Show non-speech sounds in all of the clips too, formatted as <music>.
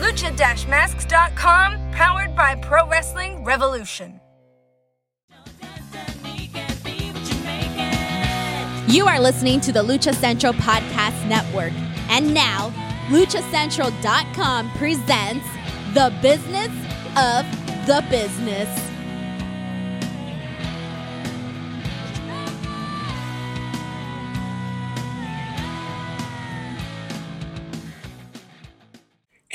Lucha-masks.com, powered by Pro Wrestling Revolution. You are listening to the Lucha Central Podcast Network. And now, luchacentral.com presents The Business of the Business.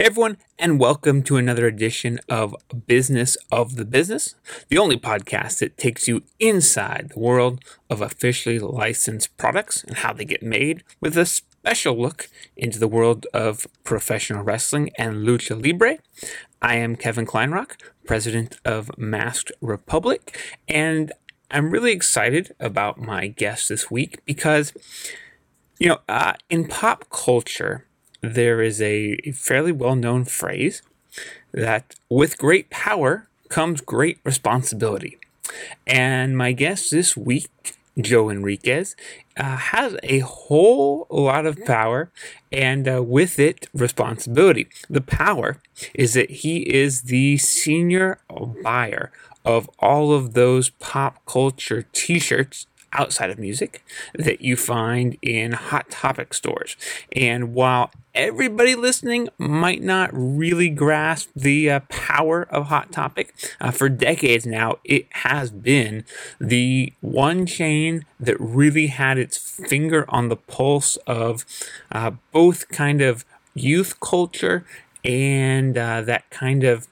Hey everyone, and welcome to another edition of Business of the Business, the only podcast that takes you inside the world of officially licensed products and how they get made, with a special look into the world of professional wrestling and lucha libre. I am Kevin Kleinrock, president of Masked Republic, and I'm really excited about my guest this week because, you know, uh, in pop culture, there is a fairly well known phrase that with great power comes great responsibility. And my guest this week, Joe Enriquez, uh, has a whole lot of power and uh, with it, responsibility. The power is that he is the senior buyer of all of those pop culture t shirts outside of music that you find in Hot Topic stores. And while everybody listening might not really grasp the uh, power of Hot Topic, uh, for decades now, it has been the one chain that really had its finger on the pulse of uh, both kind of youth culture and uh, that kind of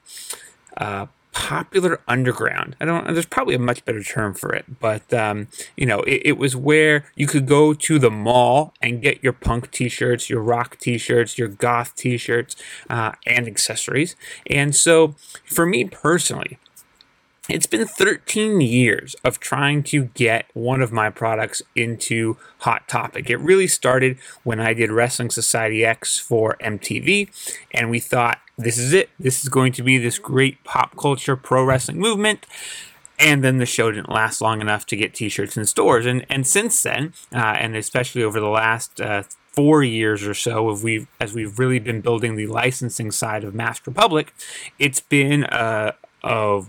uh, popular underground. I don't. There's probably a much better term for it, but um, you know, it, it, was where you could go to the mall and get your punk T-shirts, your rock T-shirts, your goth T-shirts, uh, and accessories. And so, for me personally. It's been 13 years of trying to get one of my products into Hot Topic. It really started when I did Wrestling Society X for MTV, and we thought this is it. This is going to be this great pop culture pro wrestling movement. And then the show didn't last long enough to get T-shirts in stores. And and since then, uh, and especially over the last uh, four years or so, of we as we've really been building the licensing side of Masked Republic, it's been a, a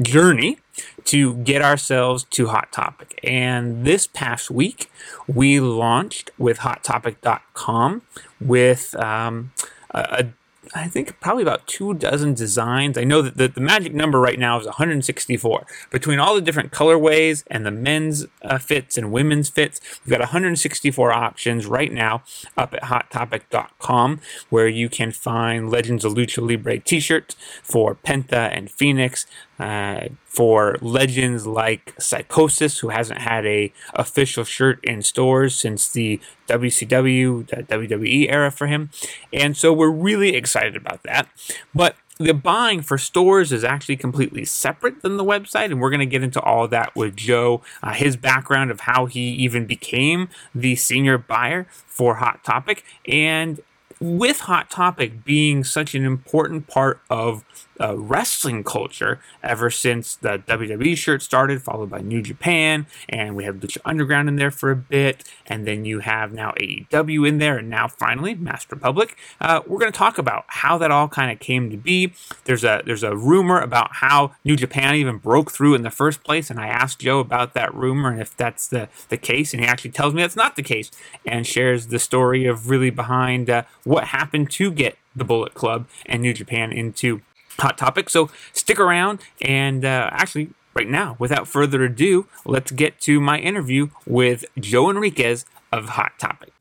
journey to get ourselves to Hot Topic. And this past week, we launched with HotTopic.com with um, a, I think probably about two dozen designs. I know that the, the magic number right now is 164. Between all the different colorways and the men's uh, fits and women's fits, we've got 164 options right now up at hottopic.com where you can find Legends of Lucha Libre t shirts for Penta and Phoenix, uh, for legends like Psychosis, who hasn't had a official shirt in stores since the WCW, WWE era for him, and so we're really excited about that. But the buying for stores is actually completely separate than the website, and we're going to get into all that with Joe, uh, his background of how he even became the senior buyer for Hot Topic, and with Hot Topic being such an important part of uh, wrestling culture ever since the WWE shirt started, followed by New Japan, and we have Lucha Underground in there for a bit, and then you have now AEW in there, and now finally Masked Republic. Uh, we're going to talk about how that all kind of came to be. There's a there's a rumor about how New Japan even broke through in the first place, and I asked Joe about that rumor and if that's the the case, and he actually tells me that's not the case, and shares the story of really behind uh, what happened to get the Bullet Club and New Japan into hot topic. So stick around and uh, actually, right now, without further ado, let's get to my interview with Joe Enriquez of Hot Topic.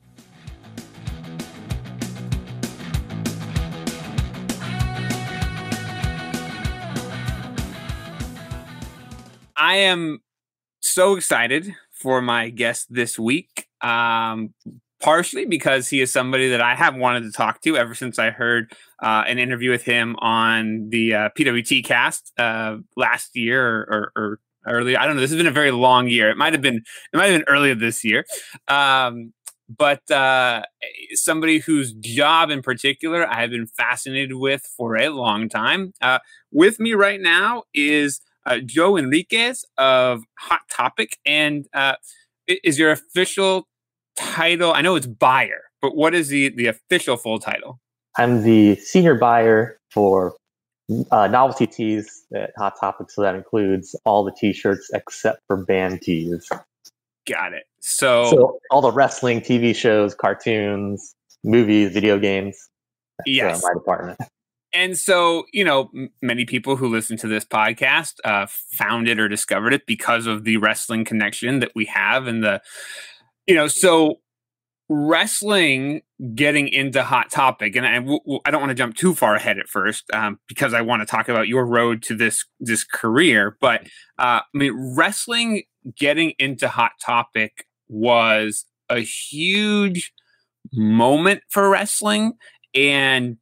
I am so excited for my guest this week. Um, partially because he is somebody that I have wanted to talk to ever since I heard uh, an interview with him on the uh, PWT cast uh, last year or, or, or earlier. I don't know. This has been a very long year. It might have been it might have been earlier this year. Um, but uh, somebody whose job in particular I have been fascinated with for a long time. Uh, with me right now is uh, Joe Enriquez of Hot Topic, and uh, is your official title? I know it's buyer, but what is the the official full title? I'm the senior buyer for uh, novelty tees at Hot Topic, so that includes all the T-shirts except for band tees. Got it. So, so all the wrestling, TV shows, cartoons, movies, video games. yes, uh, my department. And so, you know, m- many people who listen to this podcast uh, found it or discovered it because of the wrestling connection that we have, and the, you know, so wrestling getting into hot topic and I don't want to jump too far ahead at first um, because i want to talk about your road to this this career but uh, i mean wrestling getting into hot topic was a huge moment for wrestling and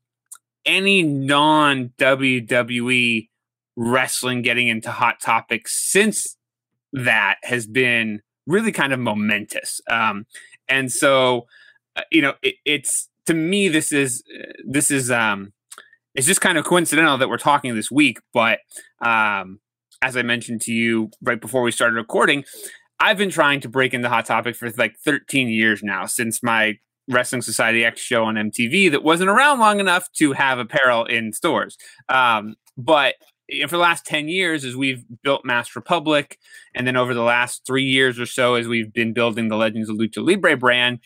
any non wwe wrestling getting into hot topic since that has been really kind of momentous. Um, and so uh, you know it, it's to me this is uh, this is um it's just kind of coincidental that we're talking this week but um as i mentioned to you right before we started recording i've been trying to break into hot topic for like 13 years now since my wrestling society x show on mtv that wasn't around long enough to have apparel in stores. Um but for the last 10 years as we've built Masked Republic, and then over the last three years or so as we've been building the Legends of Lucha Libre brand,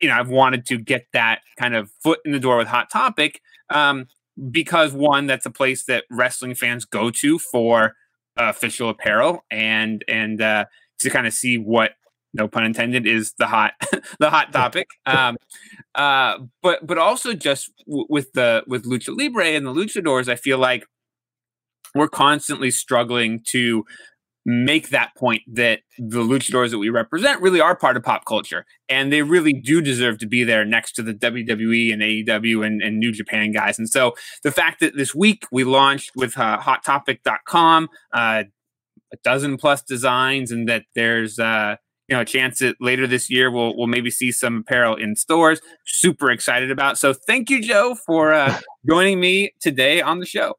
you know, I've wanted to get that kind of foot in the door with Hot Topic um, because one, that's a place that wrestling fans go to for uh, official apparel and and uh, to kind of see what no pun intended is the hot <laughs> the hot topic. <laughs> Um, uh, but but also just w- with the with lucha libre and the luchadors i feel like we're constantly struggling to make that point that the luchadors that we represent really are part of pop culture and they really do deserve to be there next to the WWE and AEW and, and New Japan guys. And so the fact that this week we launched with uh, hottopic.com, uh, a dozen plus designs and that there's, uh, you know, a chance that later this year we'll we'll maybe see some apparel in stores. Super excited about. So thank you, Joe, for uh, joining me today on the show.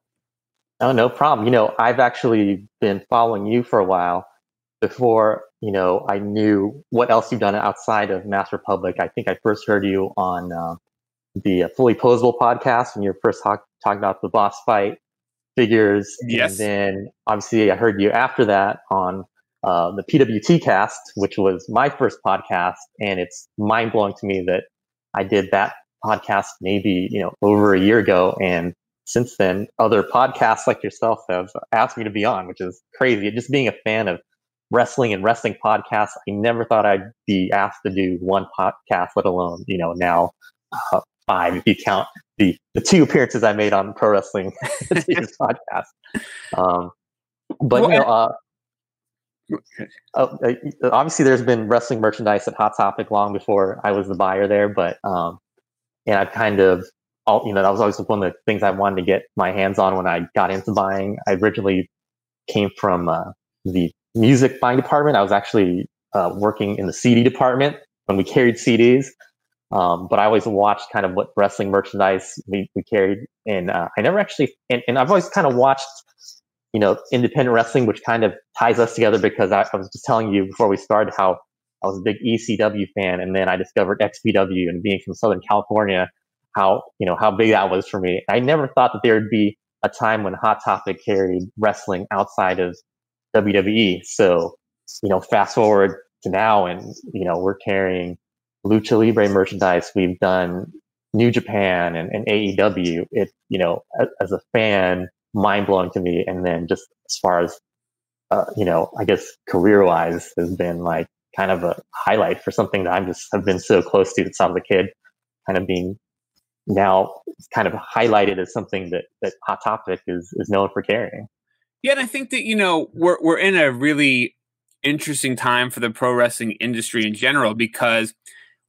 Oh, no problem. You know, I've actually been following you for a while before, you know, I knew what else you've done outside of Masked Republic. I think I first heard you on uh, the Fully Posable podcast when you were first talk- talking about the boss fight figures. Yes. And then obviously I heard you after that on uh, the PWT cast, which was my first podcast. And it's mind blowing to me that I did that podcast maybe, you know, over a year ago. And since then, other podcasts like yourself have asked me to be on, which is crazy. Just being a fan of wrestling and wrestling podcasts, I never thought I'd be asked to do one podcast, let alone, you know, now uh, five if you count the, the two appearances I made on Pro Wrestling <laughs> <laughs> <laughs> podcast. Um, but, you know, uh, uh, obviously there's been wrestling merchandise at Hot Topic long before I was the buyer there, but um, and I've kind of all, you know, that was always one of the things I wanted to get my hands on when I got into buying. I originally came from uh, the music buying department. I was actually uh, working in the CD department when we carried CDs. Um, but I always watched kind of what wrestling merchandise we, we carried. And uh, I never actually, and, and I've always kind of watched, you know, independent wrestling, which kind of ties us together because I, I was just telling you before we started how I was a big ECW fan. And then I discovered XPW and being from Southern California, how you know how big that was for me. I never thought that there would be a time when Hot Topic carried wrestling outside of WWE. So you know, fast forward to now, and you know we're carrying Lucha Libre merchandise. We've done New Japan and, and AEW. It you know as a fan, mind blowing to me. And then just as far as uh, you know, I guess career wise has been like kind of a highlight for something that I'm just have been so close to since I was a kid, kind of being now kind of highlighted as something that that Hot Topic is is known for carrying. Yeah, and I think that you know we're we're in a really interesting time for the pro wrestling industry in general because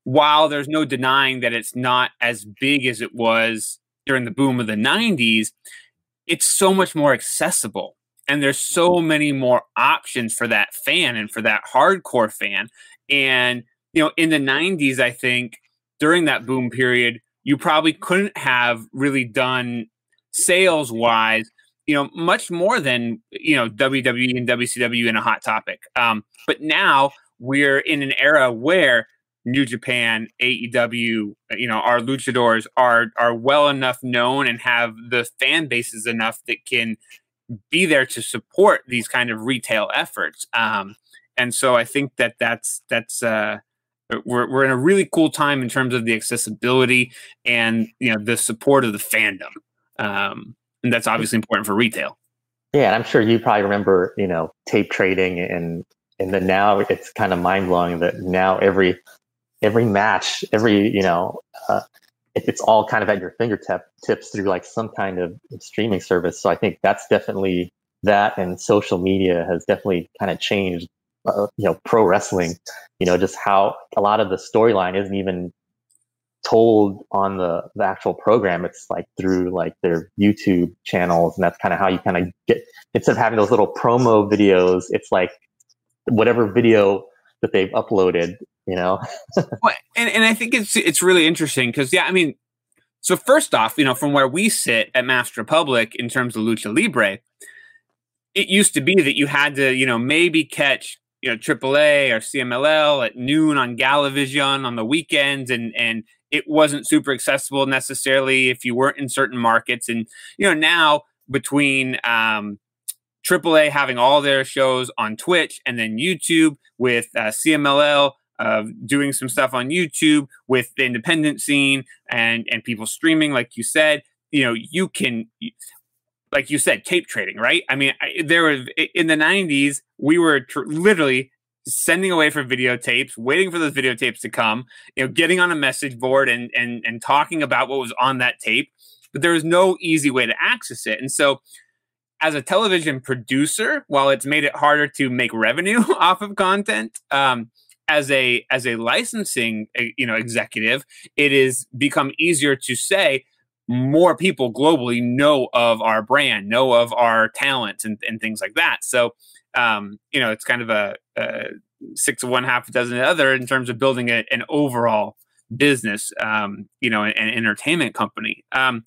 while there's no denying that it's not as big as it was during the boom of the 90s, it's so much more accessible. And there's so many more options for that fan and for that hardcore fan. And, you know, in the 90s, I think during that boom period, you probably couldn't have really done sales wise, you know, much more than, you know, WWE and WCW in a hot topic. Um, but now we're in an era where New Japan, AEW, you know, our luchadors are are well enough known and have the fan bases enough that can be there to support these kind of retail efforts. Um, and so I think that that's that's uh, we're we're in a really cool time in terms of the accessibility and you know the support of the fandom, um, and that's obviously important for retail. Yeah, and I'm sure you probably remember you know tape trading and and then now it's kind of mind blowing that now every every match, every you know, uh, it's all kind of at your fingertip tips through like some kind of streaming service. So I think that's definitely that, and social media has definitely kind of changed, uh, you know, pro wrestling. You know, just how a lot of the storyline isn't even told on the, the actual program. It's like through like their YouTube channels, and that's kind of how you kind of get instead of having those little promo videos. It's like whatever video that they've uploaded you know <laughs> well, and, and i think it's it's really interesting because yeah i mean so first off you know from where we sit at Masked Republic in terms of lucha libre it used to be that you had to you know maybe catch you know AAA or CMLL at noon on Galavision on the weekends, and and it wasn't super accessible necessarily if you weren't in certain markets. And you know now between um, AAA having all their shows on Twitch and then YouTube with uh, CMLL uh, doing some stuff on YouTube with the independent scene and and people streaming, like you said. You know, you can, like you said, tape trading, right? I mean, I, there was in the '90s, we were tr- literally sending away for videotapes, waiting for those videotapes to come. You know, getting on a message board and and and talking about what was on that tape. But there was no easy way to access it, and so as a television producer, while it's made it harder to make revenue <laughs> off of content, um, as a as a licensing eh, you know executive, it is become easier to say more people globally know of our brand, know of our talents and, and things like that. So um, you know, it's kind of a, a six of one, half a dozen of the other in terms of building a, an overall business, um, you know, an, an entertainment company. Um,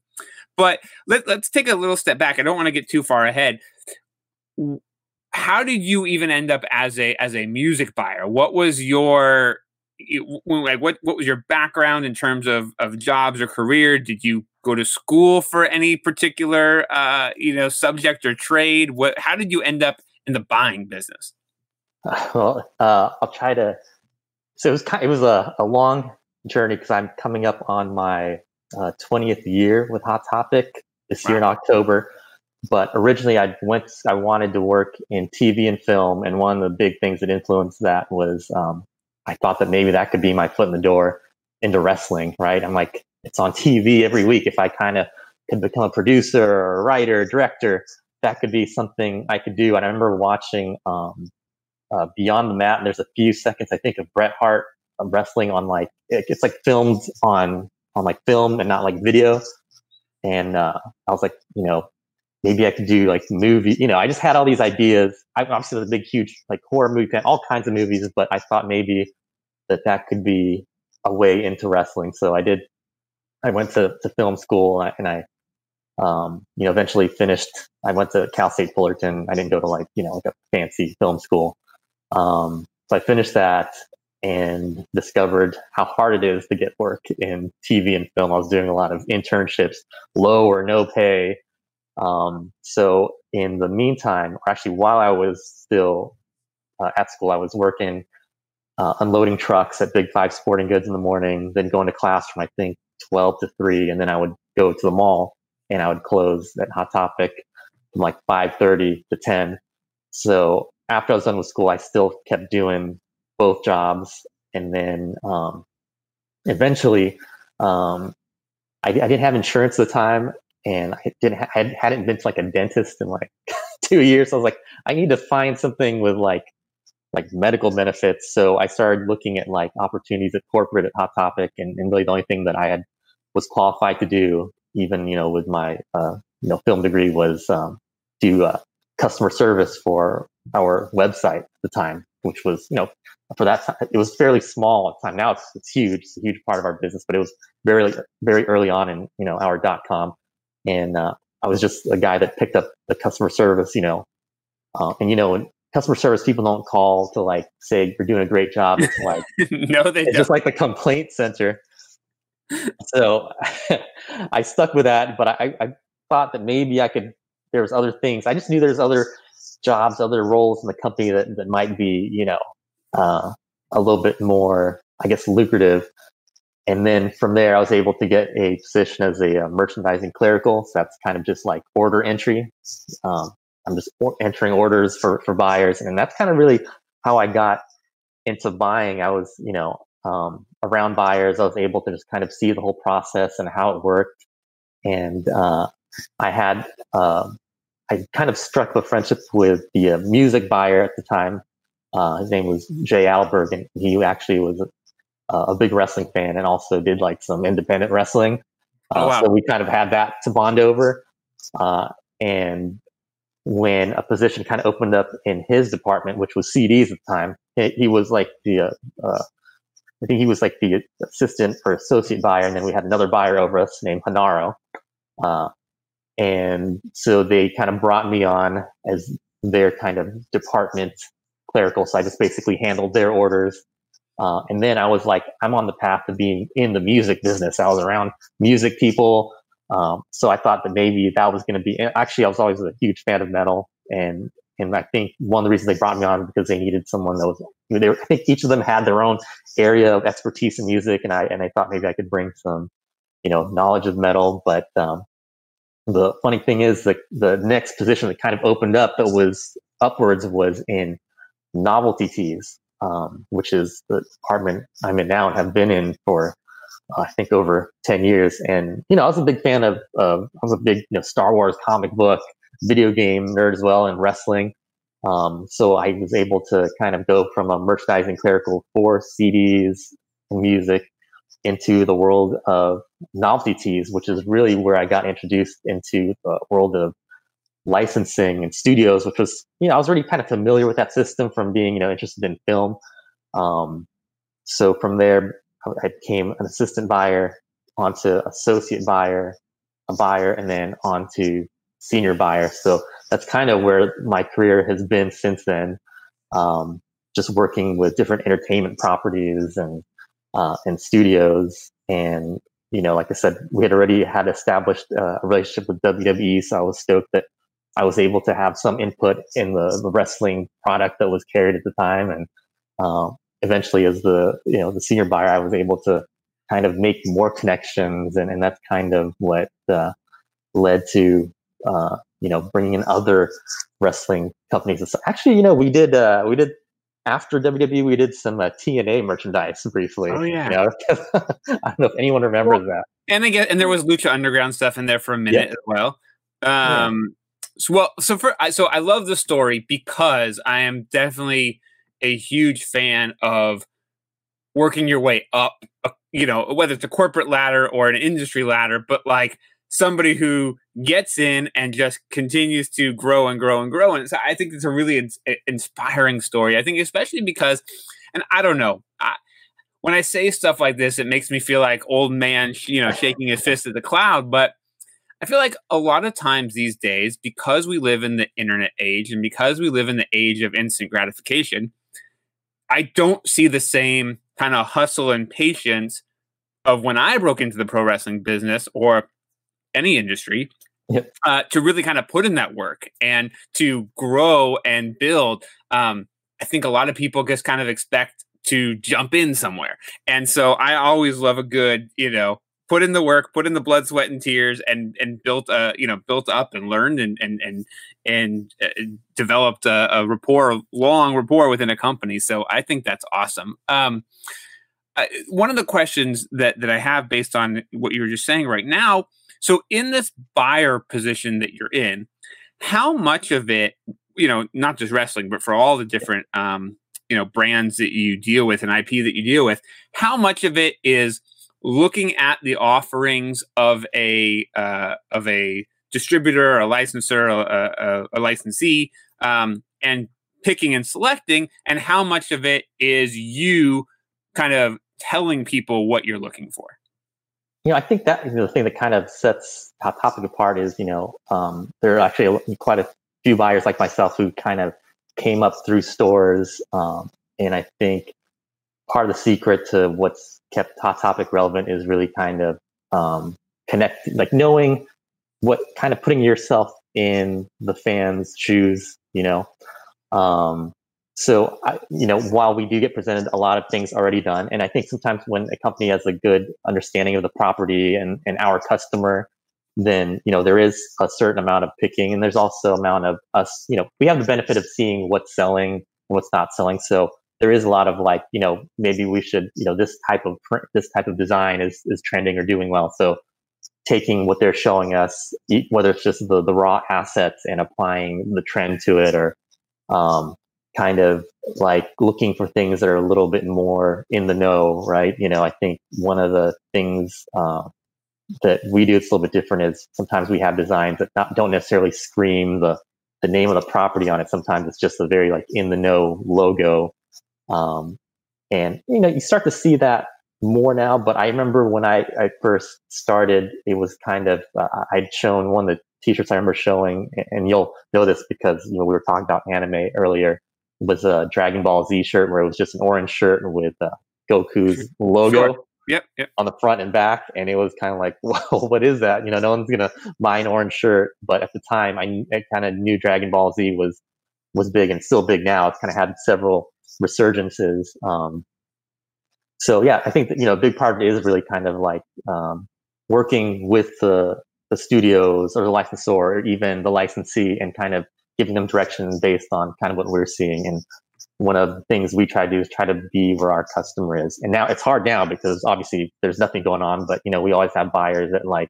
but let, let's take a little step back. I don't want to get too far ahead. How did you even end up as a as a music buyer? What was your like what what was your background in terms of of jobs or career? Did you go to school for any particular uh, you know subject or trade? What how did you end up in the buying business? <laughs> Well, uh, I'll try to. So it was kind, it was a, a long journey because I'm coming up on my uh, 20th year with Hot Topic this wow. year in October. But originally, I went. I wanted to work in TV and film, and one of the big things that influenced that was um, I thought that maybe that could be my foot in the door into wrestling. Right? I'm like, it's on TV every week. If I kind of could become a producer or a writer, or director, that could be something I could do. And I remember watching um, uh, Beyond the Mat, and there's a few seconds I think of Bret Hart um, wrestling on like it's like filmed on on like film and not like video. And uh, I was like, you know, maybe I could do like movie. You know, I just had all these ideas. I obviously was a big, huge like horror movie fan, all kinds of movies, but I thought maybe that that could be a way into wrestling. So I did. I went to, to film school and I, um, you know, eventually finished. I went to Cal State Fullerton. I didn't go to like you know like a fancy film school. Um, so I finished that and discovered how hard it is to get work in TV and film. I was doing a lot of internships, low or no pay. Um, so in the meantime, or actually while I was still uh, at school, I was working uh, unloading trucks at Big Five Sporting Goods in the morning, then going to class from I think 12 to 3, and then I would go to the mall and I would close at Hot Topic from like 5:30 to 10. So after I was done with school, I still kept doing both jobs, and then um, eventually, um, I, I, didn't have insurance at the time, and I didn't ha- I hadn't been to like a dentist in like <laughs> two years. So I was like, I need to find something with like like medical benefits. So I started looking at like opportunities at corporate at Hot Topic, and, and really the only thing that I had was qualified to do, even you know with my uh, you know film degree, was um, do uh, customer service for our website at the time, which was you know for that time it was fairly small at the time. Now it's it's huge, it's a huge part of our business, but it was very very early on in you know our dot com, and uh, I was just a guy that picked up the customer service, you know, uh, and you know customer service people don't call to like say you're doing a great job. It's like <laughs> no, they it's don't. just like the complaint center. So <laughs> I stuck with that, but I, I thought that maybe I could. There was other things. I just knew there's other jobs, other roles in the company that that might be, you know, uh, a little bit more, I guess, lucrative. And then from there, I was able to get a position as a uh, merchandising clerical. So that's kind of just like order entry. Um, I'm just entering orders for, for buyers. And that's kind of really how I got into buying. I was, you know, um, around buyers. I was able to just kind of see the whole process and how it worked. And uh, I had, uh, I kind of struck a friendship with the uh, music buyer at the time. Uh, his name was Jay Alberg, and he actually was a, a, big wrestling fan and also did like some independent wrestling. Oh, wow. So we kind of had that to bond over. Uh, and when a position kind of opened up in his department, which was CDs at the time. He, was like the, uh, uh, I think he was like the assistant or associate buyer, and then we had another buyer over us named Hanaro. Uh, and so they kind of brought me on as their kind of department clerical. So I just basically handled their orders. Uh, and then I was like, I'm on the path to being in the music business. I was around music people. Um, so I thought that maybe that was going to be. Actually, I was always a huge fan of metal, and and I think one of the reasons they brought me on because they needed someone that was. They were, I think each of them had their own area of expertise in music, and I and I thought maybe I could bring some, you know, knowledge of metal. But um, the funny thing is, the the next position that kind of opened up that was upwards was in novelty tees, um, which is the department I'm in now and have been in for I think over 10 years. And, you know, I was a big fan of, of I was a big, you know, Star Wars comic book, video game nerd as well, and wrestling. Um, so I was able to kind of go from a merchandising clerical for CDs and music into the world of novelty tees, which is really where I got introduced into the world of licensing and studios, which was, you know, I was already kind of familiar with that system from being, you know, interested in film. Um, so from there, I became an assistant buyer onto associate buyer, a buyer, and then onto senior buyer. So that's kind of where my career has been since then. Um, just working with different entertainment properties and uh, and studios, and you know, like I said, we had already had established uh, a relationship with WWE, so I was stoked that I was able to have some input in the, the wrestling product that was carried at the time, and um, eventually as the you know the senior buyer i was able to kind of make more connections and, and that's kind of what uh, led to uh, you know bringing in other wrestling companies actually you know we did uh, we did after WWE, we did some uh, TNA merchandise briefly. Oh yeah, you know? <laughs> I don't know if anyone remembers well, that. And again, and there was Lucha Underground stuff in there for a minute yeah. as well. Um, yeah. so well, so for so I love the story because I am definitely a huge fan of working your way up, uh, you know, whether it's a corporate ladder or an industry ladder, but like somebody who gets in and just continues to grow and grow and grow. And so I think it's a really in- inspiring story. I think, especially because, and I don't know, I, when I say stuff like this, it makes me feel like old man, you know, shaking his fist at the cloud. But I feel like a lot of times these days, because we live in the internet age and because we live in the age of instant gratification, I don't see the same kind of hustle and patience of when I broke into the pro wrestling business or any industry yep. uh, to really kind of put in that work and to grow and build. Um, I think a lot of people just kind of expect to jump in somewhere. And so I always love a good, you know, put in the work, put in the blood, sweat, and tears, and and built uh you know built up and learned and and and and uh, developed a, a, rapport, long rapport within a company. So I think that's awesome. Um, I, one of the questions that that I have based on what you were just saying right now. So in this buyer position that you're in, how much of it, you know, not just wrestling, but for all the different um, you know brands that you deal with and ip that you deal with how much of it is looking at the offerings of a uh, of a distributor, a licensor, a, a, a licensee, um, and picking and selecting, and how much of it is you kind of telling people what you're looking for? You know, I think that you know, the thing that kind of sets Hot Topic apart is, you know, um, there are actually quite a few buyers like myself who kind of came up through stores, um, and I think part of the secret to what's kept Hot Topic relevant is really kind of um, connect, like knowing what kind of putting yourself in the fans' shoes, you know. Um, so, I, you know, while we do get presented a lot of things already done, and I think sometimes when a company has a good understanding of the property and, and our customer, then, you know, there is a certain amount of picking and there's also amount of us, you know, we have the benefit of seeing what's selling and what's not selling. So there is a lot of like, you know, maybe we should, you know, this type of print, this type of design is, is trending or doing well. So taking what they're showing us, whether it's just the, the raw assets and applying the trend to it or, um, kind of like looking for things that are a little bit more in the know, right? You know, I think one of the things, uh, that we do it's a little bit different is sometimes we have designs that not, don't necessarily scream the, the name of the property on it. Sometimes it's just a very like in the know logo. Um, and you know, you start to see that more now, but I remember when I, I first started, it was kind of, uh, I'd shown one of the t-shirts I remember showing, and you'll know this because, you know, we were talking about anime earlier, was a Dragon Ball Z shirt where it was just an orange shirt with uh, Goku's <laughs> logo. Sure. Yep, yep. On the front and back, and it was kind of like, <laughs> well, what is that? You know, no one's gonna buy an orange shirt, but at the time, I, I kind of knew Dragon Ball Z was was big and still big now. It's kind of had several resurgences. Um, so yeah, I think that, you know, a big part of it is really kind of like um, working with the the studios or the licensor or even the licensee and kind of giving them direction based on kind of what we're seeing. And one of the things we try to do is try to be where our customer is. And now it's hard now because obviously there's nothing going on, but you know, we always have buyers at like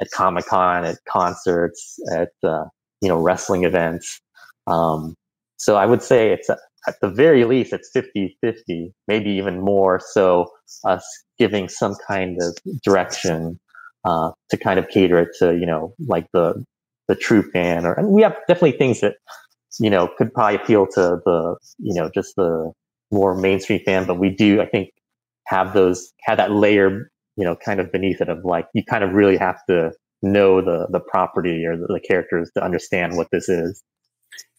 at Comic Con, at concerts, at, uh, you know, wrestling events. Um, so I would say it's at the very least, it's 50 50, maybe even more. So us giving some kind of direction uh, to kind of cater it to, you know, like the the true fan or and we have definitely things that you know could probably appeal to the you know just the more mainstream fan but we do i think have those have that layer you know kind of beneath it of like you kind of really have to know the the property or the, the characters to understand what this is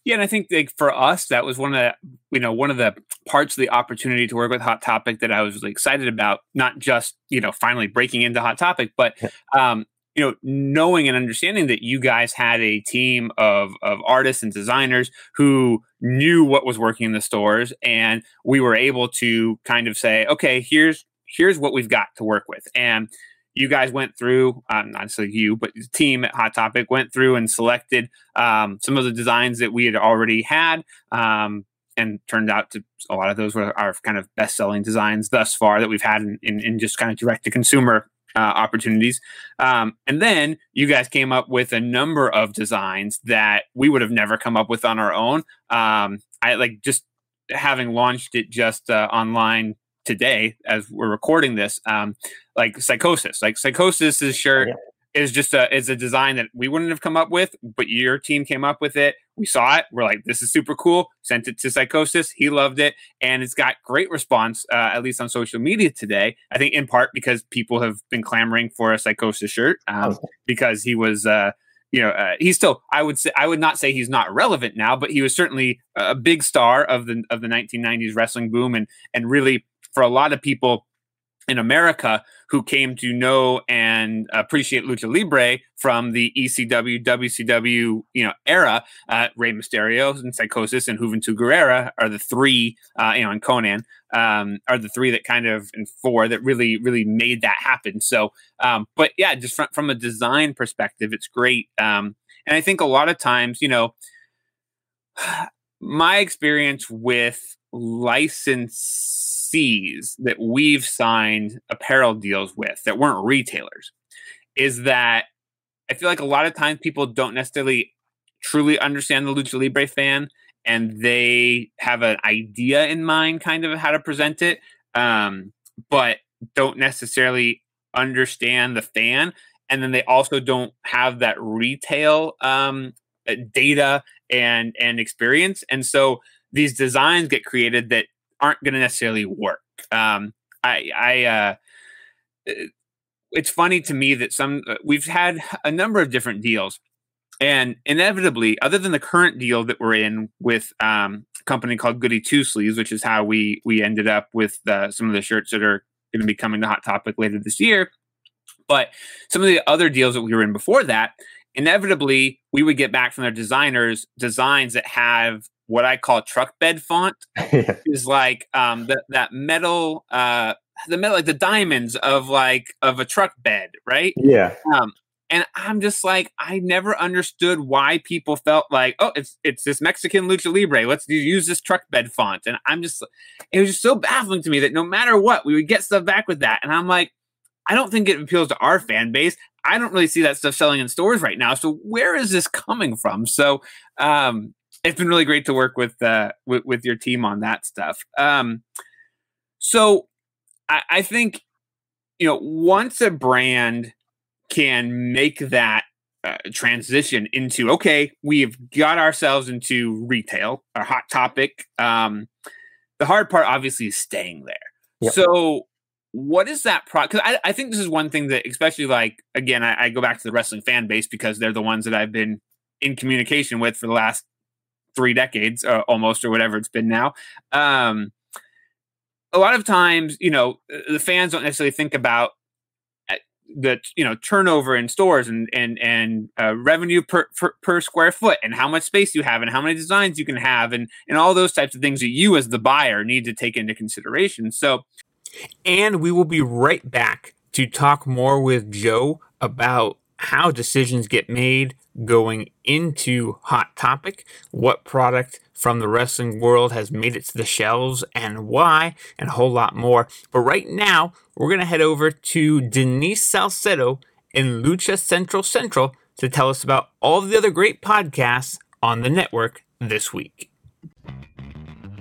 yeah, and I think like for us, that was one of the you know one of the parts of the opportunity to work with Hot Topic that I was really excited about. Not just you know finally breaking into Hot Topic, but um, you know, knowing and understanding that you guys had a team of of artists and designers who knew what was working in the stores, and we were able to kind of say, okay, here's here's what we've got to work with, and you guys went through, um, not necessarily you, but the team at Hot Topic went through and selected um, some of the designs that we had already had. Um, and turned out to a lot of those were our kind of best selling designs thus far that we've had in, in, in just kind of direct to consumer uh, opportunities. Um, and then you guys came up with a number of designs that we would have never come up with on our own. Um, I like just having launched it just uh, online today as we're recording this. Um, like psychosis, like psychosis' is shirt. Is just a is a design that we wouldn't have come up with, but your team came up with it. We saw it. We're like, this is super cool. Sent it to Psychosis. He loved it, and it's got great response, uh, at least on social media today. I think in part because people have been clamoring for a Psychosis shirt um, okay. because he was. Uh, you know, uh, he's still. I would say I would not say he's not relevant now, but he was certainly a big star of the of the 1990s wrestling boom, and and really for a lot of people in America who came to know and appreciate lucha libre from the ECW, WCW, you know, era. Uh, Rey Mysterio and Psychosis and Juventud Guerrera are the three, uh, you know, and Konnan um, are the three that kind of and four that really, really made that happen. So, um, but yeah, just from, from a design perspective, it's great. Um, and I think a lot of times, you know, <sighs> my experience with license that we've signed apparel deals with that weren't retailers is that I feel like a lot of times people don't necessarily truly understand the lucha libre fan and they have an idea in mind, kind of how to present it, um, but don't necessarily understand the fan. And then they also don't have that retail um, data and and experience, and so these designs get created that aren't going to necessarily work. Um, I, I uh, it's funny to me that some uh, we've had a number of different deals and inevitably other than the current deal that we're in with um, a company called Goodie Two Sleeves which is how we we ended up with some of the shirts that are going to be coming to hot topic later this year but some of the other deals that we were in before that inevitably we would get back from their designers designs that have what I call truck bed font <laughs> yeah. is like um, the, that metal uh, the metal like the diamonds of like of a truck bed, right? Yeah. Um, and I'm just like, I never understood why people felt like, oh, it's it's this Mexican lucha libre. Let's use this truck bed font. And I'm just, it was just so baffling to me that no matter what, we would get stuff back with that. And I'm like, I don't think it appeals to our fan base. I don't really see that stuff selling in stores right now. So where is this coming from? So um, it's been really great to work with uh, with, with your team on that stuff. Um, so I, I think you know once a brand can make that uh, transition into okay, we've got ourselves into retail, our hot topic. Um, the hard part, obviously, is staying there. Yep. So, what is that pro? Because I, I, think this is one thing that, especially like again, I, I, go back to the wrestling fan base because they're the ones that I've been in communication with for the last three decades, uh, almost, or whatever it's been now. Um, a lot of times, you know, the fans don't necessarily think about uh, the you know turnover in stores and and and uh, revenue per, per, per square foot and how much space you have and how many designs you can have and and all those types of things that you as the buyer need to take into consideration. So, and we will be right back to talk more with Joe about how decisions get made going into Hot Topic, what product from the wrestling world has made it to the shelves and why, and a whole lot more. But right now, we're going to head over to Denise Salcedo in Lucha Central Central to tell us about all the other great podcasts on the network this week.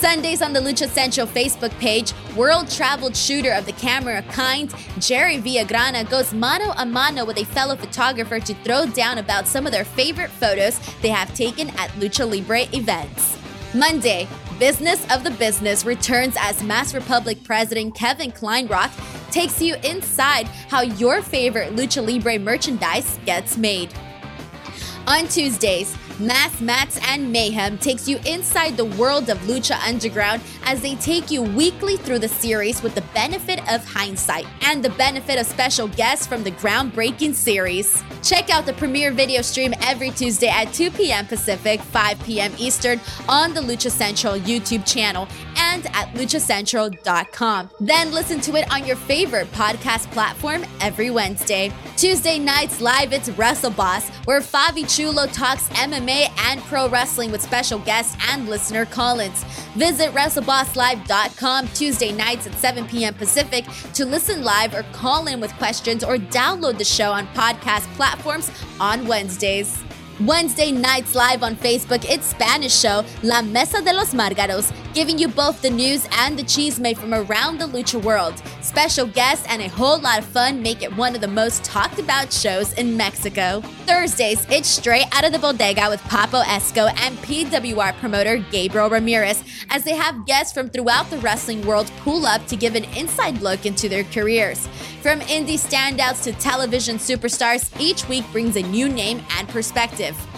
Sundays on the Lucha Central Facebook page, world traveled shooter of the camera kind, Jerry Villagrana goes mano a mano with a fellow photographer to throw down about some of their favorite photos they have taken at Lucha Libre events. Monday, Business of the Business returns as Masked Republic President Kevin Kleinrock takes you inside how your favorite Lucha Libre merchandise gets made. On Tuesdays, Mass Mats and Mayhem takes you inside the world of Lucha Underground as they take you weekly through the series with the benefit of hindsight and the benefit of special guests from the groundbreaking series. Check out the premiere video stream every Tuesday at 2 p.m. Pacific, 5 p.m. Eastern on the Lucha Central YouTube channel and at luchacentral.com. Then listen to it on your favorite podcast platform every Wednesday. Tuesday nights live, it's Wrestle Boss, where Favi Chulo talks MMA and pro wrestling with special guests and listener call-ins. Visit WrestleBossLive.com Tuesday nights at 7 p.m. Pacific to listen live or call in with questions or download the show on podcast platforms on Wednesdays. Wednesday nights live on Facebook, it's Spanish show La Mesa de los Margaros, giving you both the news and the cheese made from around the lucha world. Special guests and a whole lot of fun make it one of the most talked about shows in Mexico. Thursdays, it's straight out of the bodega with Papo Esco and PWR promoter Gabriel Ramirez as they have guests from throughout the wrestling world pull up to give an inside look into their careers. From indie standouts to television superstars, each week brings a new name and perspective. Collective.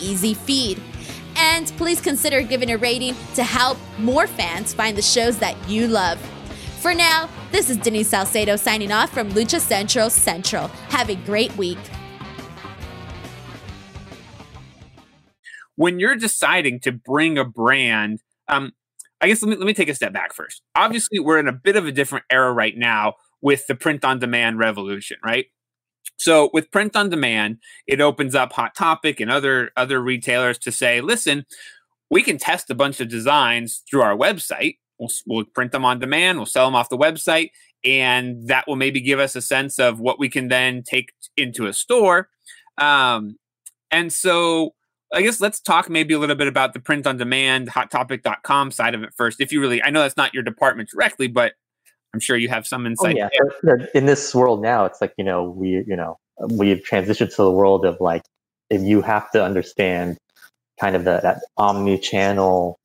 easy feed. And please consider giving a rating to help more fans find the shows that you love. For now, this is Denise Salcedo signing off from Lucha Central Central. Have a great week. When you're deciding to bring a brand, um, I guess let me let me take a step back first. Obviously, we're in a bit of a different era right now with the print on demand revolution, right? So with print on demand, it opens up Hot Topic and other other retailers to say, listen, we can test a bunch of designs through our website. We'll, we'll print them on demand. We'll sell them off the website, and that will maybe give us a sense of what we can then take into a store. Um, and so I guess let's talk maybe a little bit about the print on demand, hottopic.com side of it first. If you really, I know that's not your department directly, but I'm sure you have some oh, insight. Oh, yeah. In this world now, it's like, you know, we, you know, we've transitioned to the world of like, if you have to understand kind of the, that omni-channel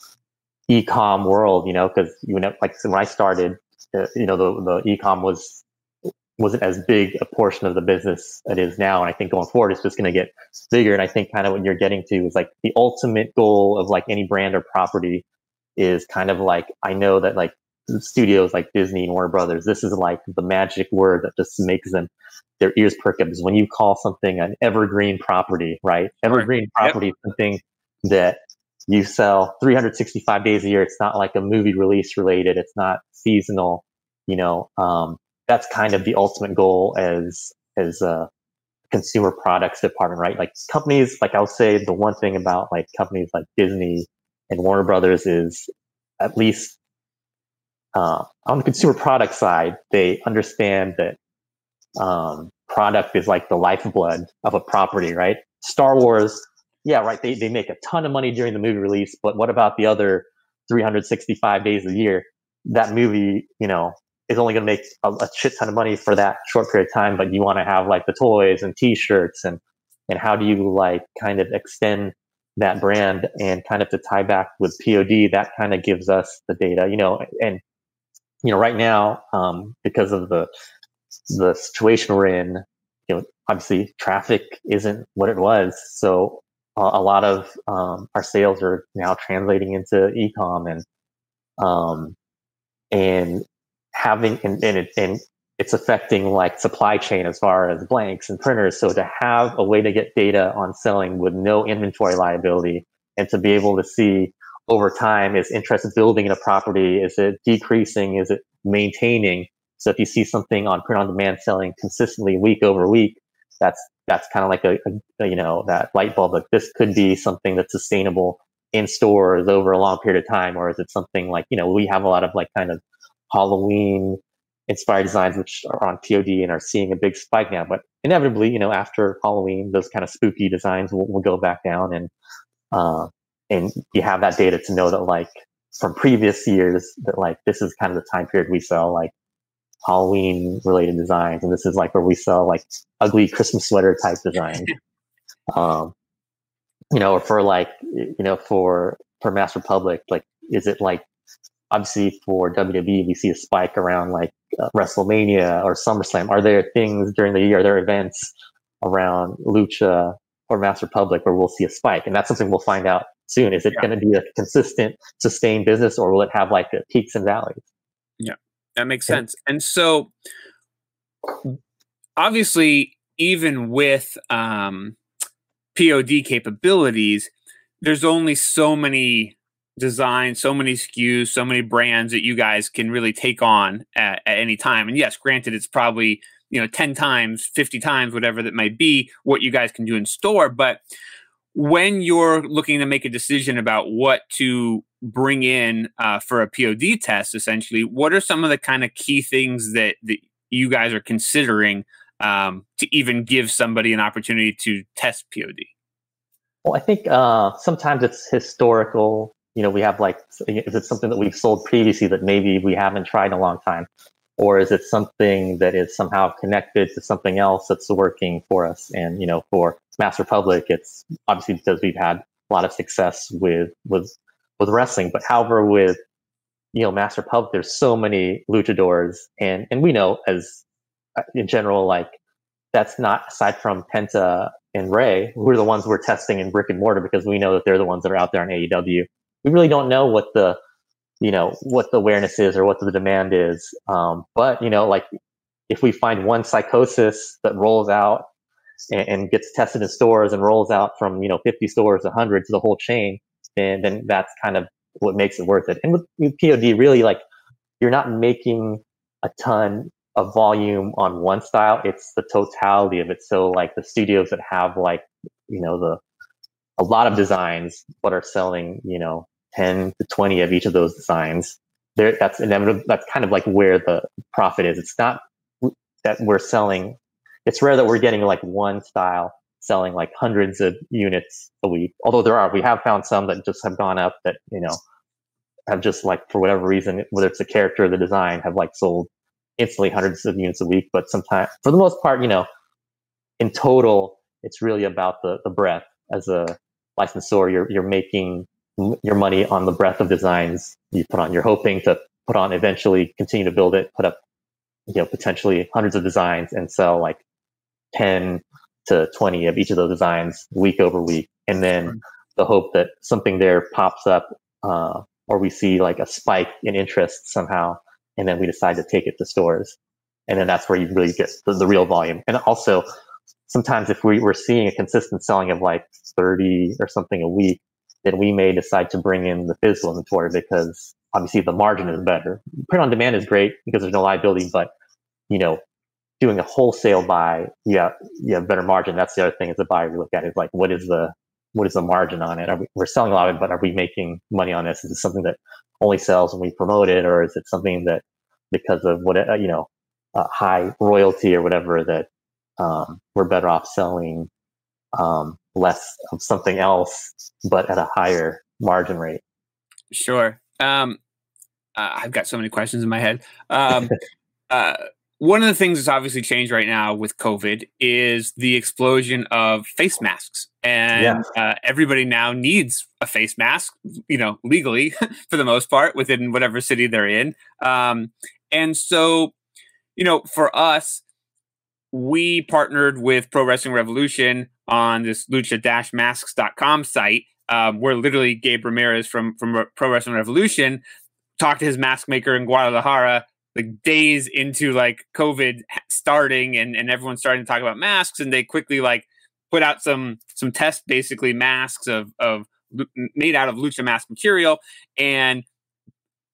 e-com world, you know, because you know, like when I started, uh, you know, the, the e-com was wasn't as big a portion of the business it is now. And I think going forward, it's just going to get bigger. And I think kind of what you're getting to is like the ultimate goal of like any brand or property is kind of like, I know that like studios like Disney and Warner Brothers, this is like the magic word that just makes them their ears perk up is when you call something an evergreen property, right? Evergreen right. property yep. is something that you sell 365 days a year. It's not like a movie release related. It's not seasonal. You know, um, that's kind of the ultimate goal as as a consumer products department, right? Like companies, like I'll say the one thing about like companies like Disney and Warner Brothers is at least uh, on the consumer product side, they understand that um, product is like the lifeblood of a property, right? Star Wars, yeah, right. They, they make a ton of money during the movie release, but what about the other 365 days a year? That movie, you know, is only going to make a, a, shit ton of money for that short period of time, but you want to have like the toys and t-shirts and, and how do you like kind of extend that brand and kind of to tie back with POD, that kind of gives us the data, you know, and you know, right now, um, because of the the situation we're in, you know, obviously traffic isn't what it was. So a, lot of um, our sales are now translating into e-com and um, and having and and, it, and it's affecting like supply chain as far as blanks and printers. So to have a way to get data on selling with no inventory liability and to be able to see over time is interest building in a property? Is it decreasing? Is it maintaining? So if you see something on print on demand selling consistently week over week that's that's kind of like a, a, you know that light bulb like this could be something that's sustainable in stores over a long period of time or is it something like you know we have a lot of like kind of halloween inspired designs which are on pod and are seeing a big spike now but inevitably you know after halloween those kind of spooky designs will, will go back down and uh, and you have that data to know that like from previous years that like this is kind of the time period we sell like Halloween related designs, and this is like where we sell like ugly Christmas sweater type designs. <laughs> um, you know, or for like you know for for Masked Republic, like is it like obviously for WWE we see a spike around like uh, WrestleMania or SummerSlam? Are there things during the year? Are there events around Lucha or Masked Republic where we'll see a spike? And that's something we'll find out soon? Is it yeah. going to be a consistent, sustained business, or will it have like peaks and valleys? Yeah, that makes yeah. sense. And so, obviously, even with um, POD capabilities, there's only so many designs, so many SKUs, so many brands that you guys can really take on at, at any time. And yes, granted, it's probably you know 10 times 50 times whatever that might be what you guys can do in store but when you're looking to make a decision about what to bring in uh, for a POD test, essentially, what are some of the kind of key things that, that you guys are considering um, to even give somebody an opportunity to test POD? Well, I think uh, sometimes it's historical you know, we have like, is it something that we've sold previously that maybe we haven't tried in a long time? Or is it something that is somehow connected to something else that's working for us? And, you know, for Masked Republic, it's obviously because we've had a lot of success with, with, with wrestling. But however, with, you know, Masked Republic, there's so many luchadors and, and we know as uh, in general, like that's not aside from Penta and Rey who are the ones we're testing in brick and mortar because we know that they're the ones that are out there in AEW we really don't know what the you know what the awareness is or what the demand is. Um, but you know like if we find one Psicosis that rolls out and, and, gets tested in stores and rolls out from you know 50 stores 100 to the whole chain then then that's kind of what makes it worth it. And with, with pod really like you're not making a ton of volume on one style. It's the totality of it. So like the studios that have like you know the a lot of designs but are selling you know 10 to 20 of each of those designs. There, that's inevitable. That's kind of like where the profit is. It's not that we're selling. It's rare that we're getting like one style selling like hundreds of units a week. Although there are, we have found some that just have gone up that, you know, have just like, for whatever reason, whether it's the character or the design, have like sold instantly hundreds of units a week. But sometimes, for the most part, you know, in total, it's really about the, the breadth as a licensor. You're, you're making your money on the breadth of designs you put on. You're hoping to put on eventually continue to build it, put up, you know, potentially hundreds of designs and sell like 10 to 20 of each of those designs week over week. And then the hope that something there pops up, uh, or we see like a spike in interest somehow. And then we decide to take it to stores. And then that's where you really get the, the real volume. And also sometimes if we were seeing a consistent selling of like 30 or something a week, then we may decide to bring in the physical inventory because obviously the margin is better. Print on demand is great because there's no liability, but you know, doing a wholesale buy, yeah, yeah, better margin. That's the other thing as a buyer we look at is like what is the what is the margin on it? Are we, we're selling a lot of it, but are we making money on this? Is it something that only sells when we promote it, or is it something that because of what uh, you know, a high royalty or whatever that um, we're better off selling um, less of something else, but at a higher margin rate. Sure. Um, uh, I've got so many questions in my head. Um, <laughs> uh, one of the things that's obviously changed right now with COVID is the explosion of face masks, and yeah. uh, everybody now needs a face mask. You know, legally <laughs> for the most part within whatever city they're in. Um, and so, you know, for us, we partnered with Pro Wrestling Revolution on this lucha-masks.com site. Um, where literally Gabe Ramirez from from Pro Wrestling Revolution talked to his mask maker in Guadalajara like days into like COVID starting and, and everyone starting to talk about masks and they quickly like put out some some test basically masks of of made out of lucha mask material. And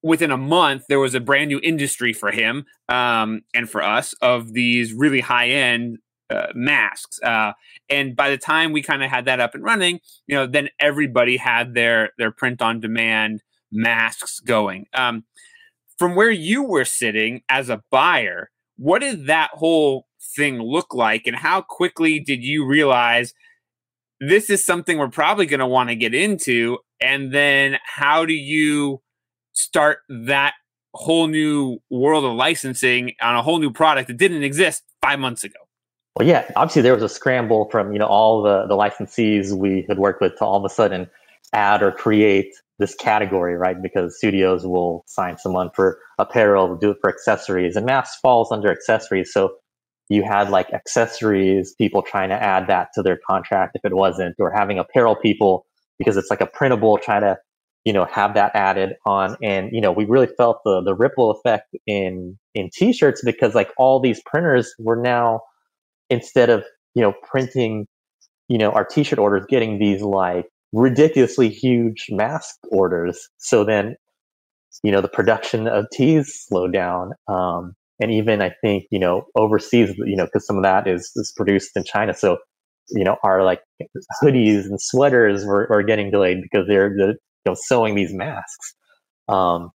within a month there was a brand new industry for him um, and for us of these really high end uh, masks. Uh, and by the time we kind of had that up and running, you know, then everybody had their their print on demand masks going. Um, from where you were sitting as a buyer, what did that whole thing look like, and how quickly did you realize this is something we're probably going to want to get into? And then how do you start that whole new world of licensing on a whole new product that didn't exist five months ago? Well, yeah, obviously there was a scramble from you know all the the licensees we had worked with to all of a sudden add or create this category, right? Because studios will sign someone for apparel, do it for accessories, and masks falls under accessories. So you had like accessories people trying to add that to their contract if it wasn't, or having apparel people because it's like a printable trying to you know have that added on. And you know we really felt the the ripple effect in in t-shirts because like all these printers were now instead of you know printing you know our t-shirt orders getting these like ridiculously huge mask orders. So then you know the production of teas slowed down. Um, and even i think you know overseas you know because some of that is is produced in china. So you know our like hoodies and sweaters were, were getting delayed because they're the, know sewing these masks. Um,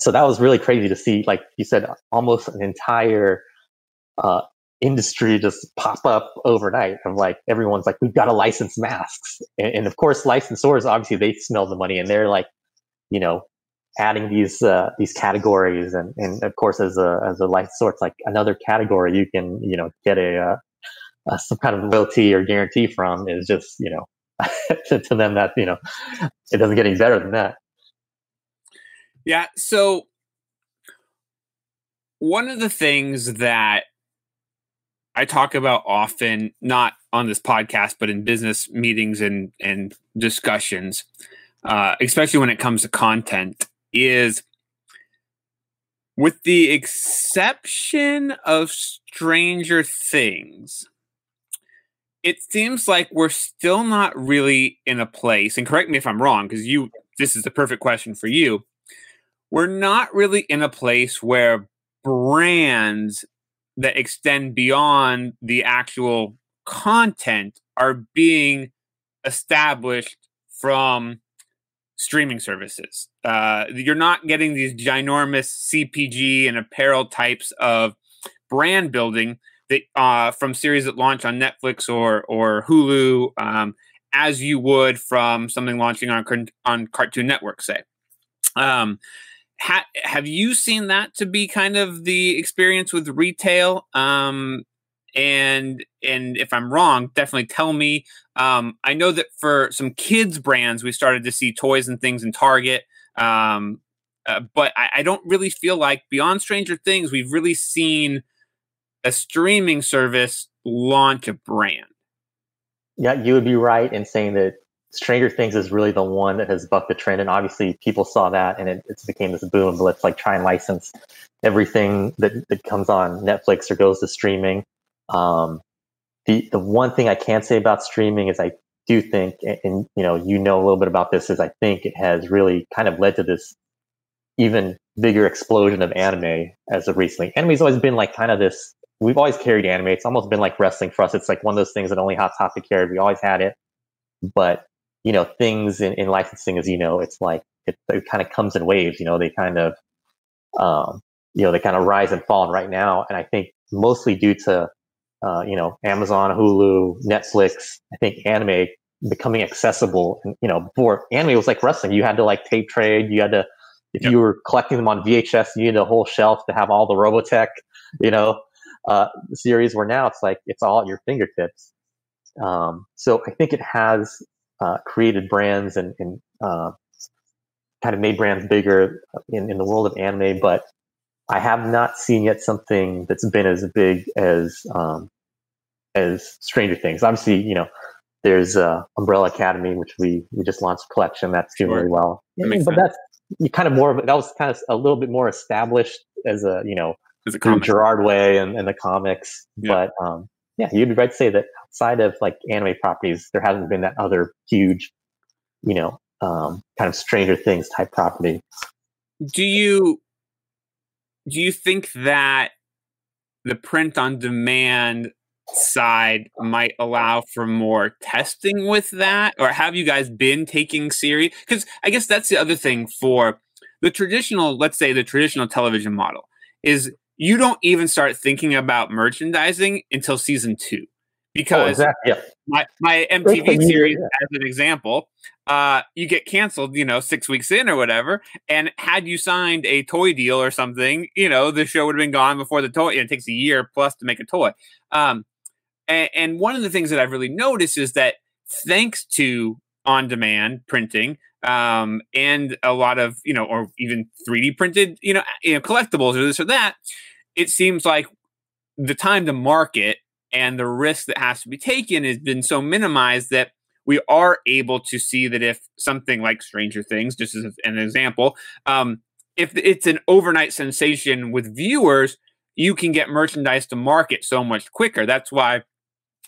so that was really crazy to see like you said almost an entire uh, industry just pop up overnight of like everyone's like we've got to license masks. And, and, of course licensors obviously they smell the money and they're like you know, adding these uh, these categories, and, and of course, as a as a licensor, it's like another category you can you know get a, uh, a some kind of loyalty or guarantee from is just you know <laughs> to, to them that you know it doesn't get any better than that. Yeah. So one of the things that I talk about often, not on this podcast, but in business meetings and and discussions, uh, especially when it comes to content, is with the exception of Stranger Things, it seems like we're still not really in a place, and correct me if I'm wrong, because you this is the perfect question for you. We're not really in a place where brands that extend beyond the actual content are being established from streaming services. Uh, you're not getting these ginormous CPG and apparel types of brand building that uh, from series that launch on Netflix or or Hulu, um, as you would from something launching on on Cartoon Network, say. Um, ha- have you seen that to be kind of the experience with retail? Um, and and if I'm wrong, definitely tell me. Um, I know that for some kids brands, we started to see toys and things in Target. Um, uh, but I, I, don't really feel like beyond Stranger Things, we've really seen a streaming service launch a brand. Yeah, you would be right in saying that Stranger Things is really the one that has bucked the trend, and obviously people saw that, and it, it's became this boom. Let's like try and license everything that, that comes on Netflix or goes to streaming. Um, the the one thing I can say about streaming is I do think, and, you know, you know a little bit about this, is I think it has really kind of led to this even bigger explosion of anime as of recently. Anime's always been like kind of this. We've always carried anime. It's almost been like wrestling for us. It's like one of those things that only Hot Topic carried. We always had it, but you know, things in, in licensing, as you know, it's like it, it kind of comes in waves. You know, they kind of, um, you know, they kind of rise and fall. And right now, and I think mostly due to uh, you know, Amazon, Hulu, Netflix, I think anime becoming accessible. And, you know, before anime was like wrestling. You had to like tape trade. You had to, if yep. you were collecting them on VHS, you needed a whole shelf to have all the Robotech, you know, uh, series where now it's like, it's all at your fingertips. Um, so I think it has uh, created brands and, and uh, kind of made brands bigger in, in the world of anime, but I have not seen yet something that's been as big as um, as Stranger Things. Obviously, you know, there's uh, Umbrella Academy, which we we just launched a collection that's doing sure. really well. That but sense. that's you kind of more of that was kind of a little bit more established as a you know as a through Gerard Way and, and the comics. Yeah. But um, yeah, you'd be right to say that outside of like anime properties, there hasn't been that other huge, you know, um, kind of Stranger Things type property. Do you do you think that the print on demand side might allow for more testing with that or have you guys been taking series because i guess that's the other thing for the traditional let's say the traditional television model is you don't even start thinking about merchandising until season two because oh, exactly. yeah. my, my mtv series yeah. as an example uh, you get canceled, you know, six weeks in or whatever. And had you signed a toy deal or something, you know, the show would have been gone before the toy. it takes a year plus to make a toy. Um, and, and one of the things that I've really noticed is that thanks to on demand printing um, and a lot of, you know, or even 3D printed, you know, you know, collectibles or this or that, it seems like the time to market and the risk that has to be taken has been so minimized that we are able to see that if something like Stranger Things, just as an example, um, if it's an overnight sensation with viewers, you can get merchandise to market so much quicker. That's why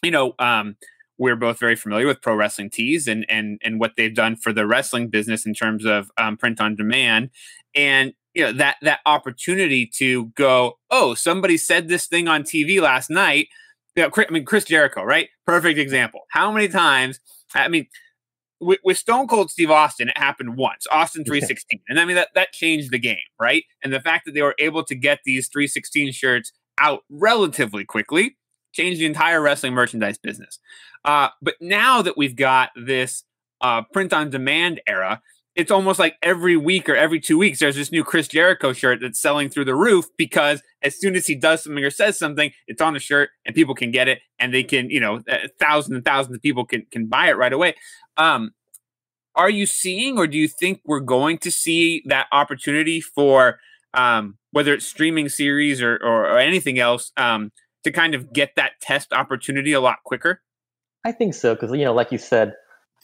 you know, um, we're both very familiar with pro wrestling tees and and and what they've done for the wrestling business in terms of um, print on demand. And you know that that opportunity to go oh somebody said this thing on tv last night. You know, i mean chris jericho right? Perfect example. How many times i mean with, with stone cold steve austin it happened once austin 316 and i mean that that changed the game right? And the fact that they were able to get these 316 shirts out relatively quickly changed the entire wrestling merchandise business. Uh, but now that we've got this uh, print on demand era, it's almost like every week or every two weeks there's this new Chris Jericho shirt that's selling through the roof because as soon as he does something or says something, it's on the shirt and people can get it and they can, you know, thousands and thousands of people can can buy it right away. Um, are you seeing or do you think we're going to see that opportunity for um, whether it's streaming series or, or, or anything else um, to kind of get that test opportunity a lot quicker? I think so because you know, like you said,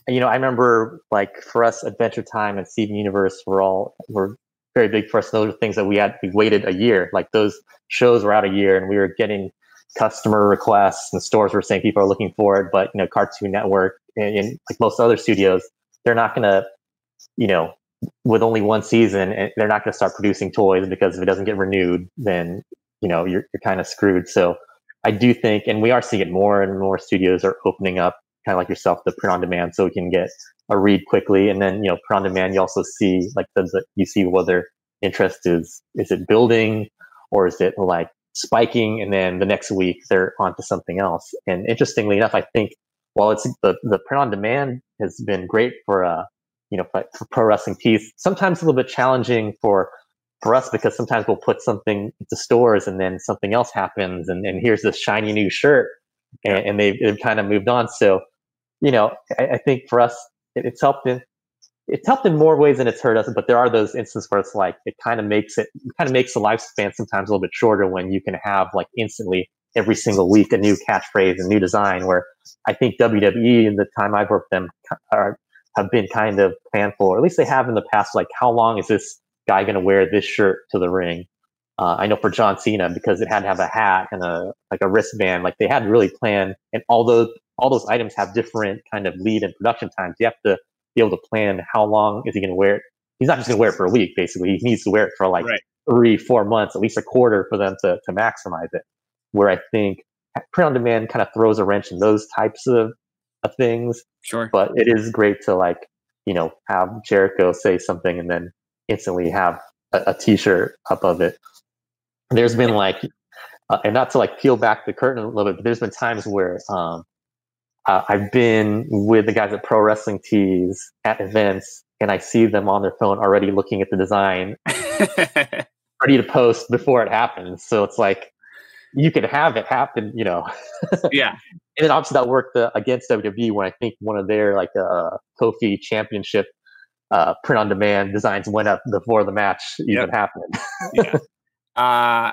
you know, I remember like for us, Adventure Time and Steven Universe were all were very big for us. Those are things that we had we waited a year. Like those shows were out a year, and we were getting customer requests, and stores were saying people are looking for it. But you know, Cartoon Network and, and like most other studios, they're not going to, you know, with only one season, and they're not going to start producing toys because if it doesn't get renewed, then you know you're you're kind of screwed. So I do think, and we are seeing it more and more studios are opening up kind of like yourself, the print on demand, so we can get a read quickly. And then, you know, print on demand, you also see like the, the you see whether interest is is it building or is it like spiking, and then the next week they're onto something else. And interestingly enough, I think while it's the the print on demand has been great for uh you know for, for pro wrestling piece, sometimes a little bit challenging for for us because sometimes we'll put something into stores and then something else happens and, and here's this shiny new shirt and, and they've, they've kind of moved on. So you know, I, I think for us, it, it's helped in it's helped in more ways than it's hurt us. But there are those instances where it's like it kind of makes it, it kind of makes the lifespan sometimes a little bit shorter when you can have like instantly every single week a new catchphrase and new design. Where I think WWE in the time I've worked them are, have been kind of planful, or at least they have in the past. Like, how long is this guy going to wear this shirt to the ring? Uh, I know for John Cena because it had to have a hat and a like a wristband. Like they had to really plan, and although all those items have different kind of lead and production times. You have to be able to plan how long is he going to wear it. He's not just going to wear it for a week, basically. He needs to wear it for like right. three, four months, at least a quarter for them to, to maximize it. Where I think print on demand kind of throws a wrench in those types of, of things. Sure. But it is great to like, you know, have Jericho say something and then instantly have a a t-shirt up of it. There's been like, uh, and not to like peel back the curtain a little bit, but there's been times where um, uh, I've been with the guys at Pro Wrestling Tees at events, and I see them on their phone already looking at the design, <laughs> ready to post before it happens. So it's like you can have it happen, you know. <laughs> yeah. And then obviously that worked uh, against WWE when I think one of their like uh, Kofi Championship uh, print on demand designs went up before the match even yep. happened. <laughs> yeah. Uh,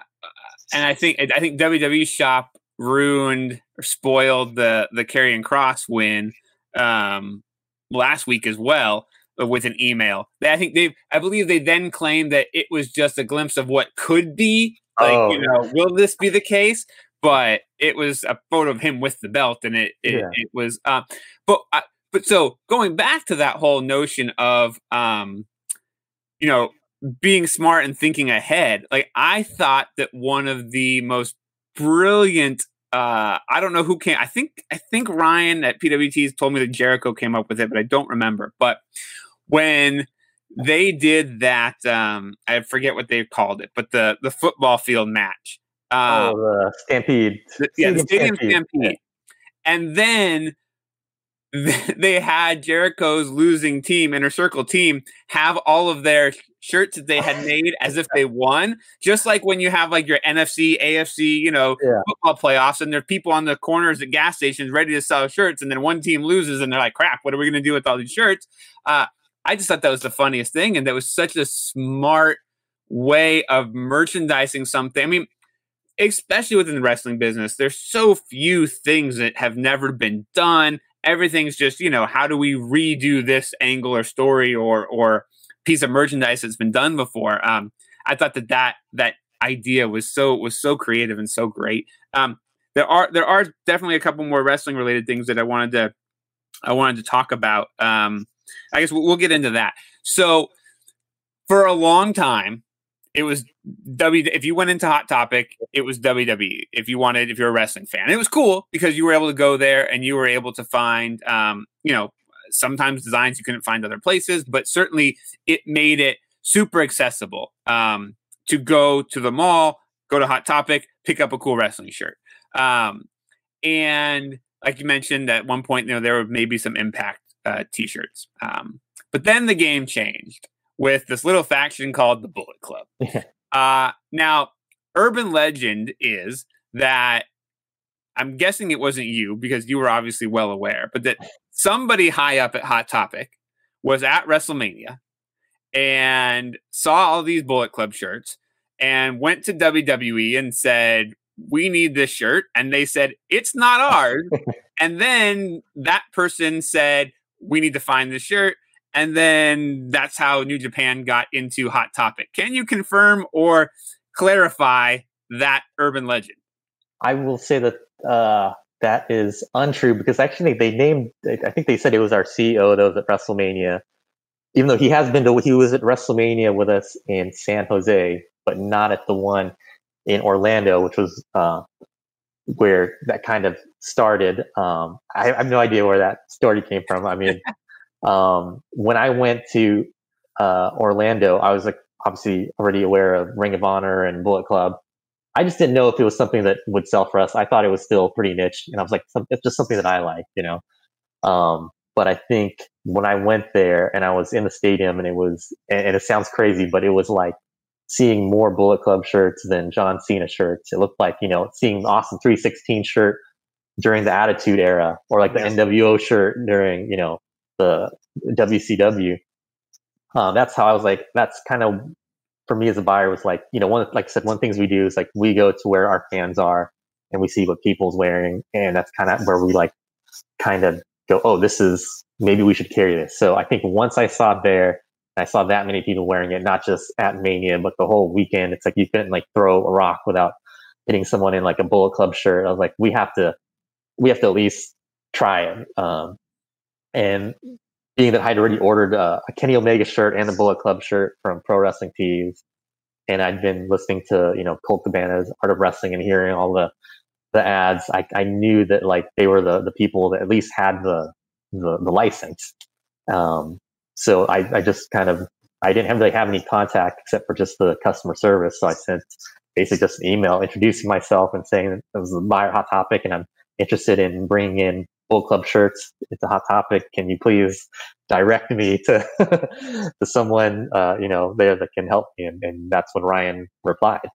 and I think I think WWE shop ruined or spoiled the the Karrion Kross win um, last week as well uh, with an email. I think they I believe they then claimed that it was just a glimpse of what could be. Like, oh. you know, will this be the case? But it was a photo of him with the belt, and it it, yeah. it was. Uh, but uh, but so going back to that whole notion of um, you know, being smart and thinking ahead. Like I thought that one of the most brilliant uh I don't know who came I think I think Ryan at PWT's told me that Jericho came up with it, but I don't remember. But when they did that um I forget what they called it, but the the football field match. Uh, oh, the Stampede. The, yeah, the Stadium Stampede. Stampede. And then <laughs> they had Jericho's losing team, Inner Circle team, have all of their shirts that they had <laughs> made as if they won. Just like when you have like your NFC, AFC, you know, yeah. football playoffs, and there are people on the corners at gas stations ready to sell shirts, and then one team loses, and they're like, "Crap, what are we going to do with all these shirts?" Uh, I just thought that was the funniest thing, and that was such a smart way of merchandising something. I mean, especially within the wrestling business, there's so few things that have never been done everything's just you know how do we redo this angle or story or or piece of merchandise that's been done before? Um i thought that that that idea was so was so creative and so great. Um there are there are definitely a couple more wrestling related things that i wanted to i wanted to talk about. Um i guess we'll, we'll get into that. So for a long time it was W. If you went into Hot Topic, it was WWE. If you wanted, if you're a wrestling fan, it was cool because you were able to go there and you were able to find, um, you know, sometimes designs you couldn't find other places, but certainly it made it super accessible um, to go to the mall, go to Hot Topic, pick up a cool wrestling shirt. Um, and like you mentioned, at one point, you know, there were maybe some Impact uh, t-shirts. Um, But then the game changed with this little faction called the Bullet Club. uh, now, urban legend is that I'm guessing it wasn't you because you were obviously well aware, but that somebody high up at Hot Topic was at WrestleMania and saw all these Bullet Club shirts and went to WWE and said, We need this shirt. And they said, It's not ours. <laughs> and then that person said, We need to find this shirt. And then that's how New Japan got into Hot Topic. Can you confirm or clarify that urban legend? I will say that uh, that is untrue because actually they named, I think they said it was our CEO that was at WrestleMania even though he has been to, he was at WrestleMania with us in San Jose, but not at the one in Orlando, which was uh, where that kind of started. Um, I, I, have no idea where that story came from. I mean, um, when I went to uh, Orlando, I was like obviously already aware of Ring of Honor and Bullet Club. I just didn't know if it was something that would sell for us. I thought it was still pretty niche, and I was like, it's just something that I like, you know. Um, but I think when I went there and I was in the stadium and it was, and it sounds crazy, but it was like seeing more Bullet Club shirts than John Cena shirts. It looked like, you know, seeing Austin 316 shirt during the Attitude Era or like the yes. NWO shirt during, you know, the WCW. Um, that's how I was like, that's kind of for me as a buyer was like, you know, one, like I said, one of the things we do is like we go to where our fans are and we see what people's wearing. And that's kind of where we like kind of go, oh, this is maybe we should carry this. So I think once I saw there, I saw that many people wearing it, not just at Mania, but the whole weekend. It's like you couldn't like throw a rock without hitting someone in like a Bullet Club shirt. I was like, we have to, we have to at least try it. Um, and being that I'd already ordered uh, a Kenny Omega shirt and a Bullet Club shirt from Pro Wrestling Tees, and I'd been listening to you know Colt Cabana's Art of Wrestling and hearing all the the ads, I, I knew that like they were the, the people that at least had the, the, the license. Um, so I, I just kind of, I didn't really have any contact except for just the customer service. So I sent basically just an email introducing myself and saying that it was a buyer hot topic and I'm interested in bringing in Bullet Club shirts. It's a hot topic. Can you please direct me to <laughs> to someone uh, you know there that can help me? And, and that's when Ryan replied.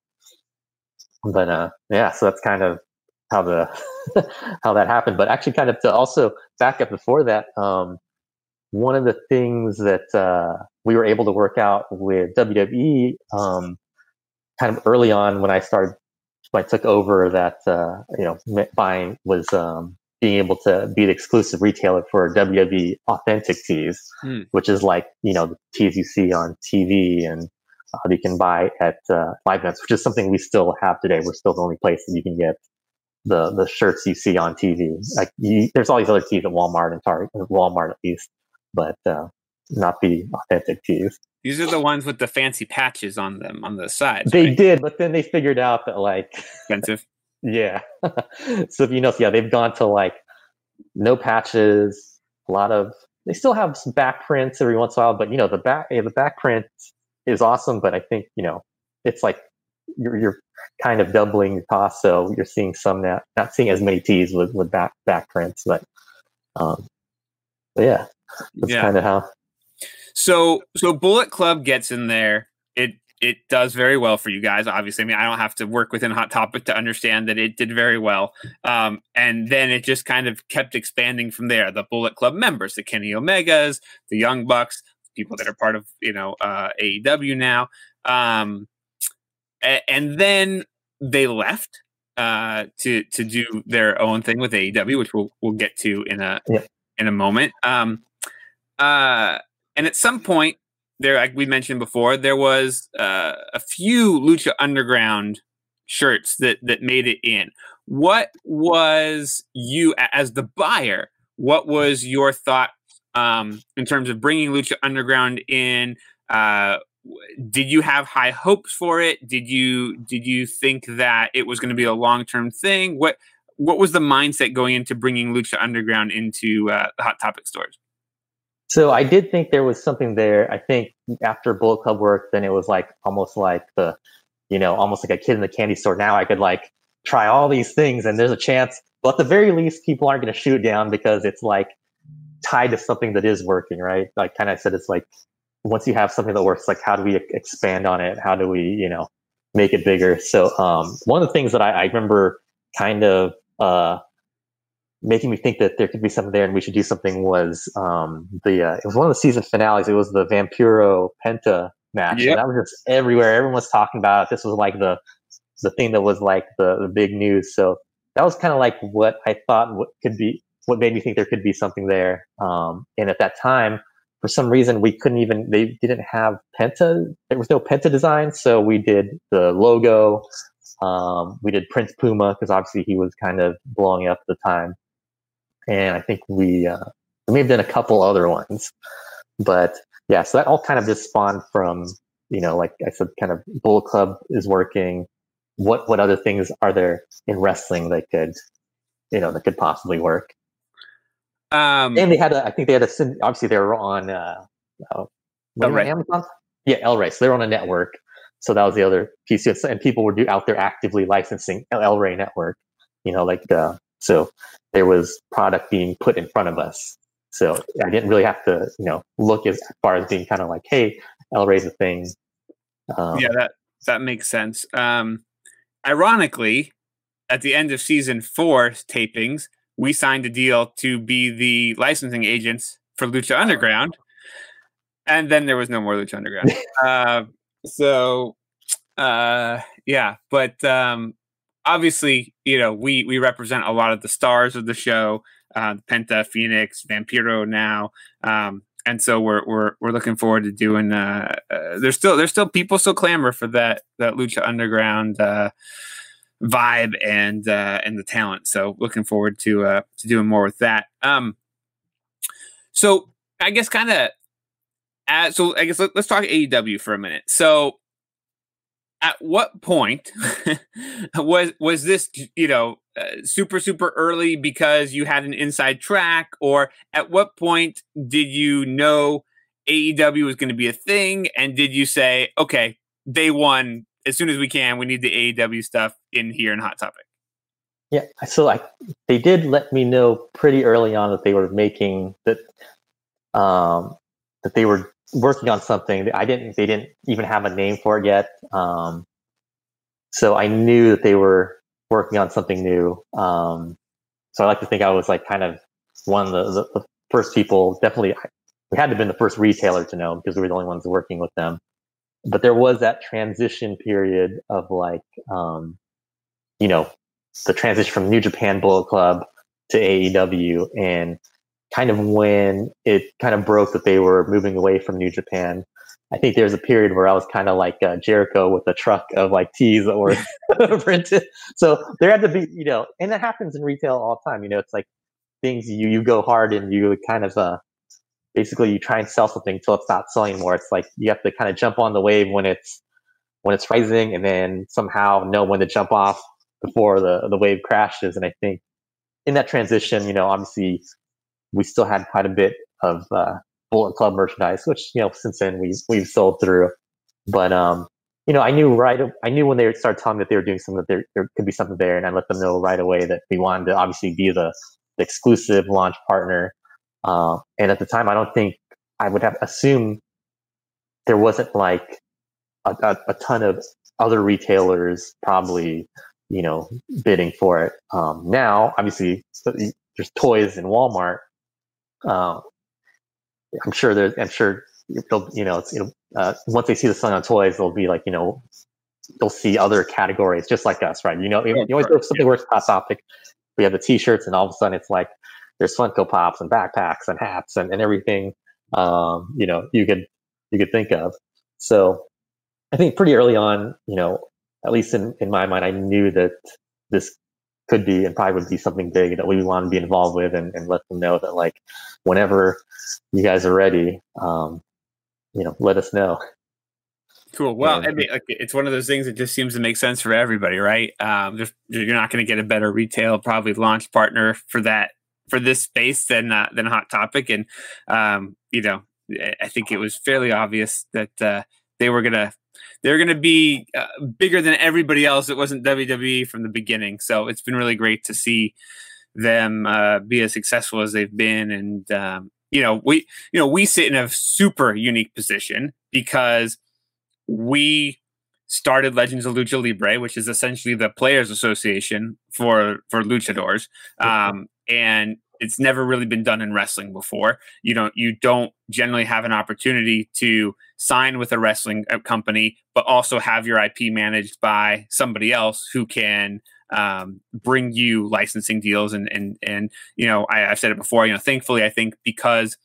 But uh, yeah, so that's kind of how the <laughs> how that happened. But actually, kind of to also back up before that, um, one of the things that uh, we were able to work out with WWE, um, kind of early on when I started, I took over that, uh, you know, buying was um, being able to be the exclusive retailer for WWE authentic tees, mm. which is like you know the tees you see on TV and uh, you can buy at uh, live events, which is something we still have today. We're still the only place that you can get the the shirts you see on TV. Like you, there's all these other tees at Walmart and Target, Walmart at least, but uh, not the authentic tees. These are the ones with the fancy patches on them on the sides. They right? did, but then they figured out that like expensive. Yeah. <laughs> so if you know, yeah, they've gone to like no patches, a lot of. They still have some back prints every once in a while, but you know the back yeah, the back print is awesome. But I think you know it's like you're, you're kind of doubling your cost. So you're seeing some not, not seeing as many tees with, with back, back prints, but, um, but yeah, that's yeah. kind of how. So, so Bullet Club gets in there. It, it does very well for you guys. Obviously, I mean, I don't have to work within Hot Topic to understand that it did very well. Um, and then it just kind of kept expanding from there. The Bullet Club members, the Kenny Omegas, the Young Bucks, people that are part of you know uh, AEW now. Um, and then they left uh, to to do their own thing with AEW, which we'll we'll get to in a yeah. in a moment. Um, uh, and at some point, there, like we mentioned before, there was uh, a few Lucha Underground shirts that that made it in. What was you as the buyer? What was your thought um, in terms of bringing Lucha Underground in? Uh, did you have high hopes for it? Did you did you think that it was going to be a long term thing? What what was the mindset going into bringing Lucha Underground into uh, Hot Topic stores? So I did think there was something there. I think after Bullet Club worked, then it was like almost like the, you know, almost like a kid in the candy store. Now I could like try all these things, and there's a chance. But at the very least, people aren't going to shoot down because it's like tied to something that is working, right? Like kind of said, it's like once you have something that works, like how do we expand on it? How do we, you know, make it bigger? So um, one of the things that I, I remember kind of uh, making me think that there could be something there and we should do something was um, the uh, it was one of the season finales. It was the Vampiro Penta match. Yep. that was just everywhere. Everyone was talking about it. This was like the the thing that was like the, the big news. So that was kind of like what I thought what could be what made me think there could be something there. Um, and at that time, for some reason, we couldn't even they didn't have Penta. There was no Penta design, so we did the logo. Um, we did Prince Puma because obviously he was kind of blowing up at the time, and I think we uh, we may have done a couple other ones, but yeah, so that all kind of just spawned from you know, like I said, kind of Bullet Club is working. What what other things are there in wrestling that could you know that could possibly work? Um, and they had a, I think they had a, obviously they were on, uh, uh Amazon. Yeah, El Rey. So they were on a network. So that was the other piece. And people were do, out there actively licensing El Rey network. You know, like uh, so there was product being put in front of us. So I didn't really have to, you know, look as far as being kind of like, hey, El Rey's a thing. Um, yeah, that that makes sense. Um, ironically, at the end of season four tapings, we signed a deal to be the licensing agents for Lucha Underground, and then there was no more Lucha Underground. <laughs> uh, so, uh, yeah, but um, obviously, you know, we we represent a lot of the stars of the show, uh, Penta, Phoenix, Vampiro now. Um, and so we're we're we're looking forward to doing. Uh, uh, there's still there's still people still clamor for that that Lucha Underground uh, vibe and uh, and the talent. So looking forward to uh, to doing more with that. Um, so I guess kind of. so I guess let, us talk AEW for a minute. So at what point <laughs> was was this you know uh, super super early because you had an inside track? Or at what point did you know AEW was going to be a thing? And did you say okay day one as soon as we can, we need the AEW stuff in here in Hot Topic. Yeah, so like they did let me know pretty early on that they were making that um, that they were working on something. I didn't. They didn't even have a name for it yet. Um, so I knew that they were working on something new. Um, so I like to think I was like kind of one of the, the, first people. Definitely, we had to have been the first retailer to know because we were the only ones working with them but there was that transition period of like, um, you know, the transition from New Japan Bullet Club to AEW and kind of when it kind of broke that they were moving away from New Japan. I think there's a period where I was kind of like uh, Jericho with a truck of like tees that were printed. So there had to be, you know, and that happens in retail all the time. You know, it's like things you you go hard and you kind of uh, basically you try and sell something until it's not selling more. It's like you have to kind of jump on the wave when it's when it's rising, and then somehow know when to jump off before the the wave crashes. And I think in that transition, you know, obviously we still had quite a bit of uh, Bullet Club merchandise, which you know since then we we've sold through. But um, you know, I knew right. I knew when they started telling me that they were doing something that there, there could be something there, and I let them know right away that we wanted to obviously be the, the exclusive launch partner uh, and at the time, I don't think I would have assumed there wasn't like a, a, a ton of other retailers probably, you know, bidding for it. Um, now, obviously, there's toys in Walmart. Uh, I'm sure there's, I'm sure they'll, you know, it's, you know, uh, once they see the sign on toys, they'll be like, you know, they'll see other categories just like us, right? You know, you always go something works hot topic. We have the t-shirts and all of a sudden it's like, there's Funko Pops and backpacks and hats and, and everything um, you know you could you could think of. So I think pretty early on, you know, at least in, in my mind, I knew that this could be and probably would be something big that we want to be involved with and, and let them know that like whenever you guys are ready, um, you know, let us know. Cool. Well, I mean, like, it's one of those things that just seems to make sense for everybody, right? Um, you're not going to get a better retail, probably launch partner for that for this space than uh, than Hot Topic, and um, you know, I think it was fairly obvious that uh, they were gonna they were gonna be uh, bigger than everybody else. It wasn't WWE from the beginning, so it's been really great to see them uh, be as successful as they've been. And um, you know, we you know we sit in a super unique position because we started Legends of Lucha Libre, which is essentially the players' association for for luchadors. Um, and it's never really been done in wrestling before. You don't you don't generally have an opportunity to sign with a wrestling uh, company, but also have your IP managed by somebody else who can um, bring you licensing deals. And and and you know, I, I've said it before. You know, thankfully, I think because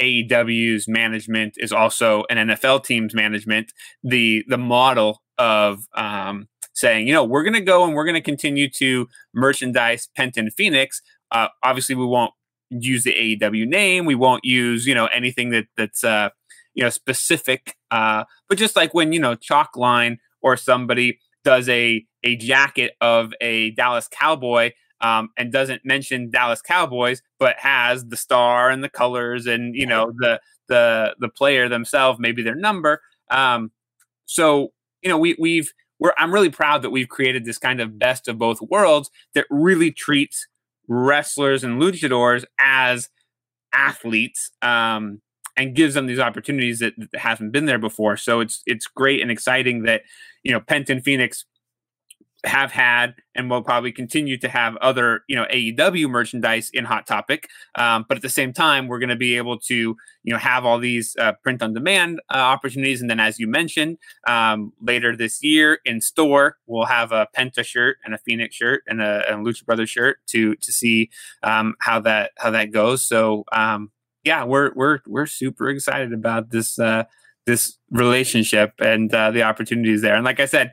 AEW's management is also an NFL team's management. The the model of um, saying, you know, we're going to go and we're going to continue to merchandise Penta Phoenix. Uh, obviously, we won't use the AEW name. We won't use, you know, anything that that's uh, you know specific. Uh, but just like when you know Chalkline or somebody does a a jacket of a Dallas Cowboy um, and doesn't mention Dallas Cowboys, but has the star and the colors and you know the the the player themselves, maybe their number. Um, so you know we we've we're I'm really proud that we've created this kind of best of both worlds that really treats wrestlers and luchadors as athletes um, and gives them these opportunities that, that haven't been there before. So it's it's great and exciting that you know Penta and Phoenix have had and will probably continue to have other you know AEW merchandise in Hot Topic. Um, but at the same time, we're going to be able to you know have all these uh, print on demand uh, opportunities, and then as you mentioned, um, later this year in store we'll have a Penta shirt and a Phoenix shirt and a, a Lucha Brothers shirt to to see um, how that how that goes. So um, yeah, we're we're we're super excited about this. Uh, this relationship and uh, the opportunities there. And like I said,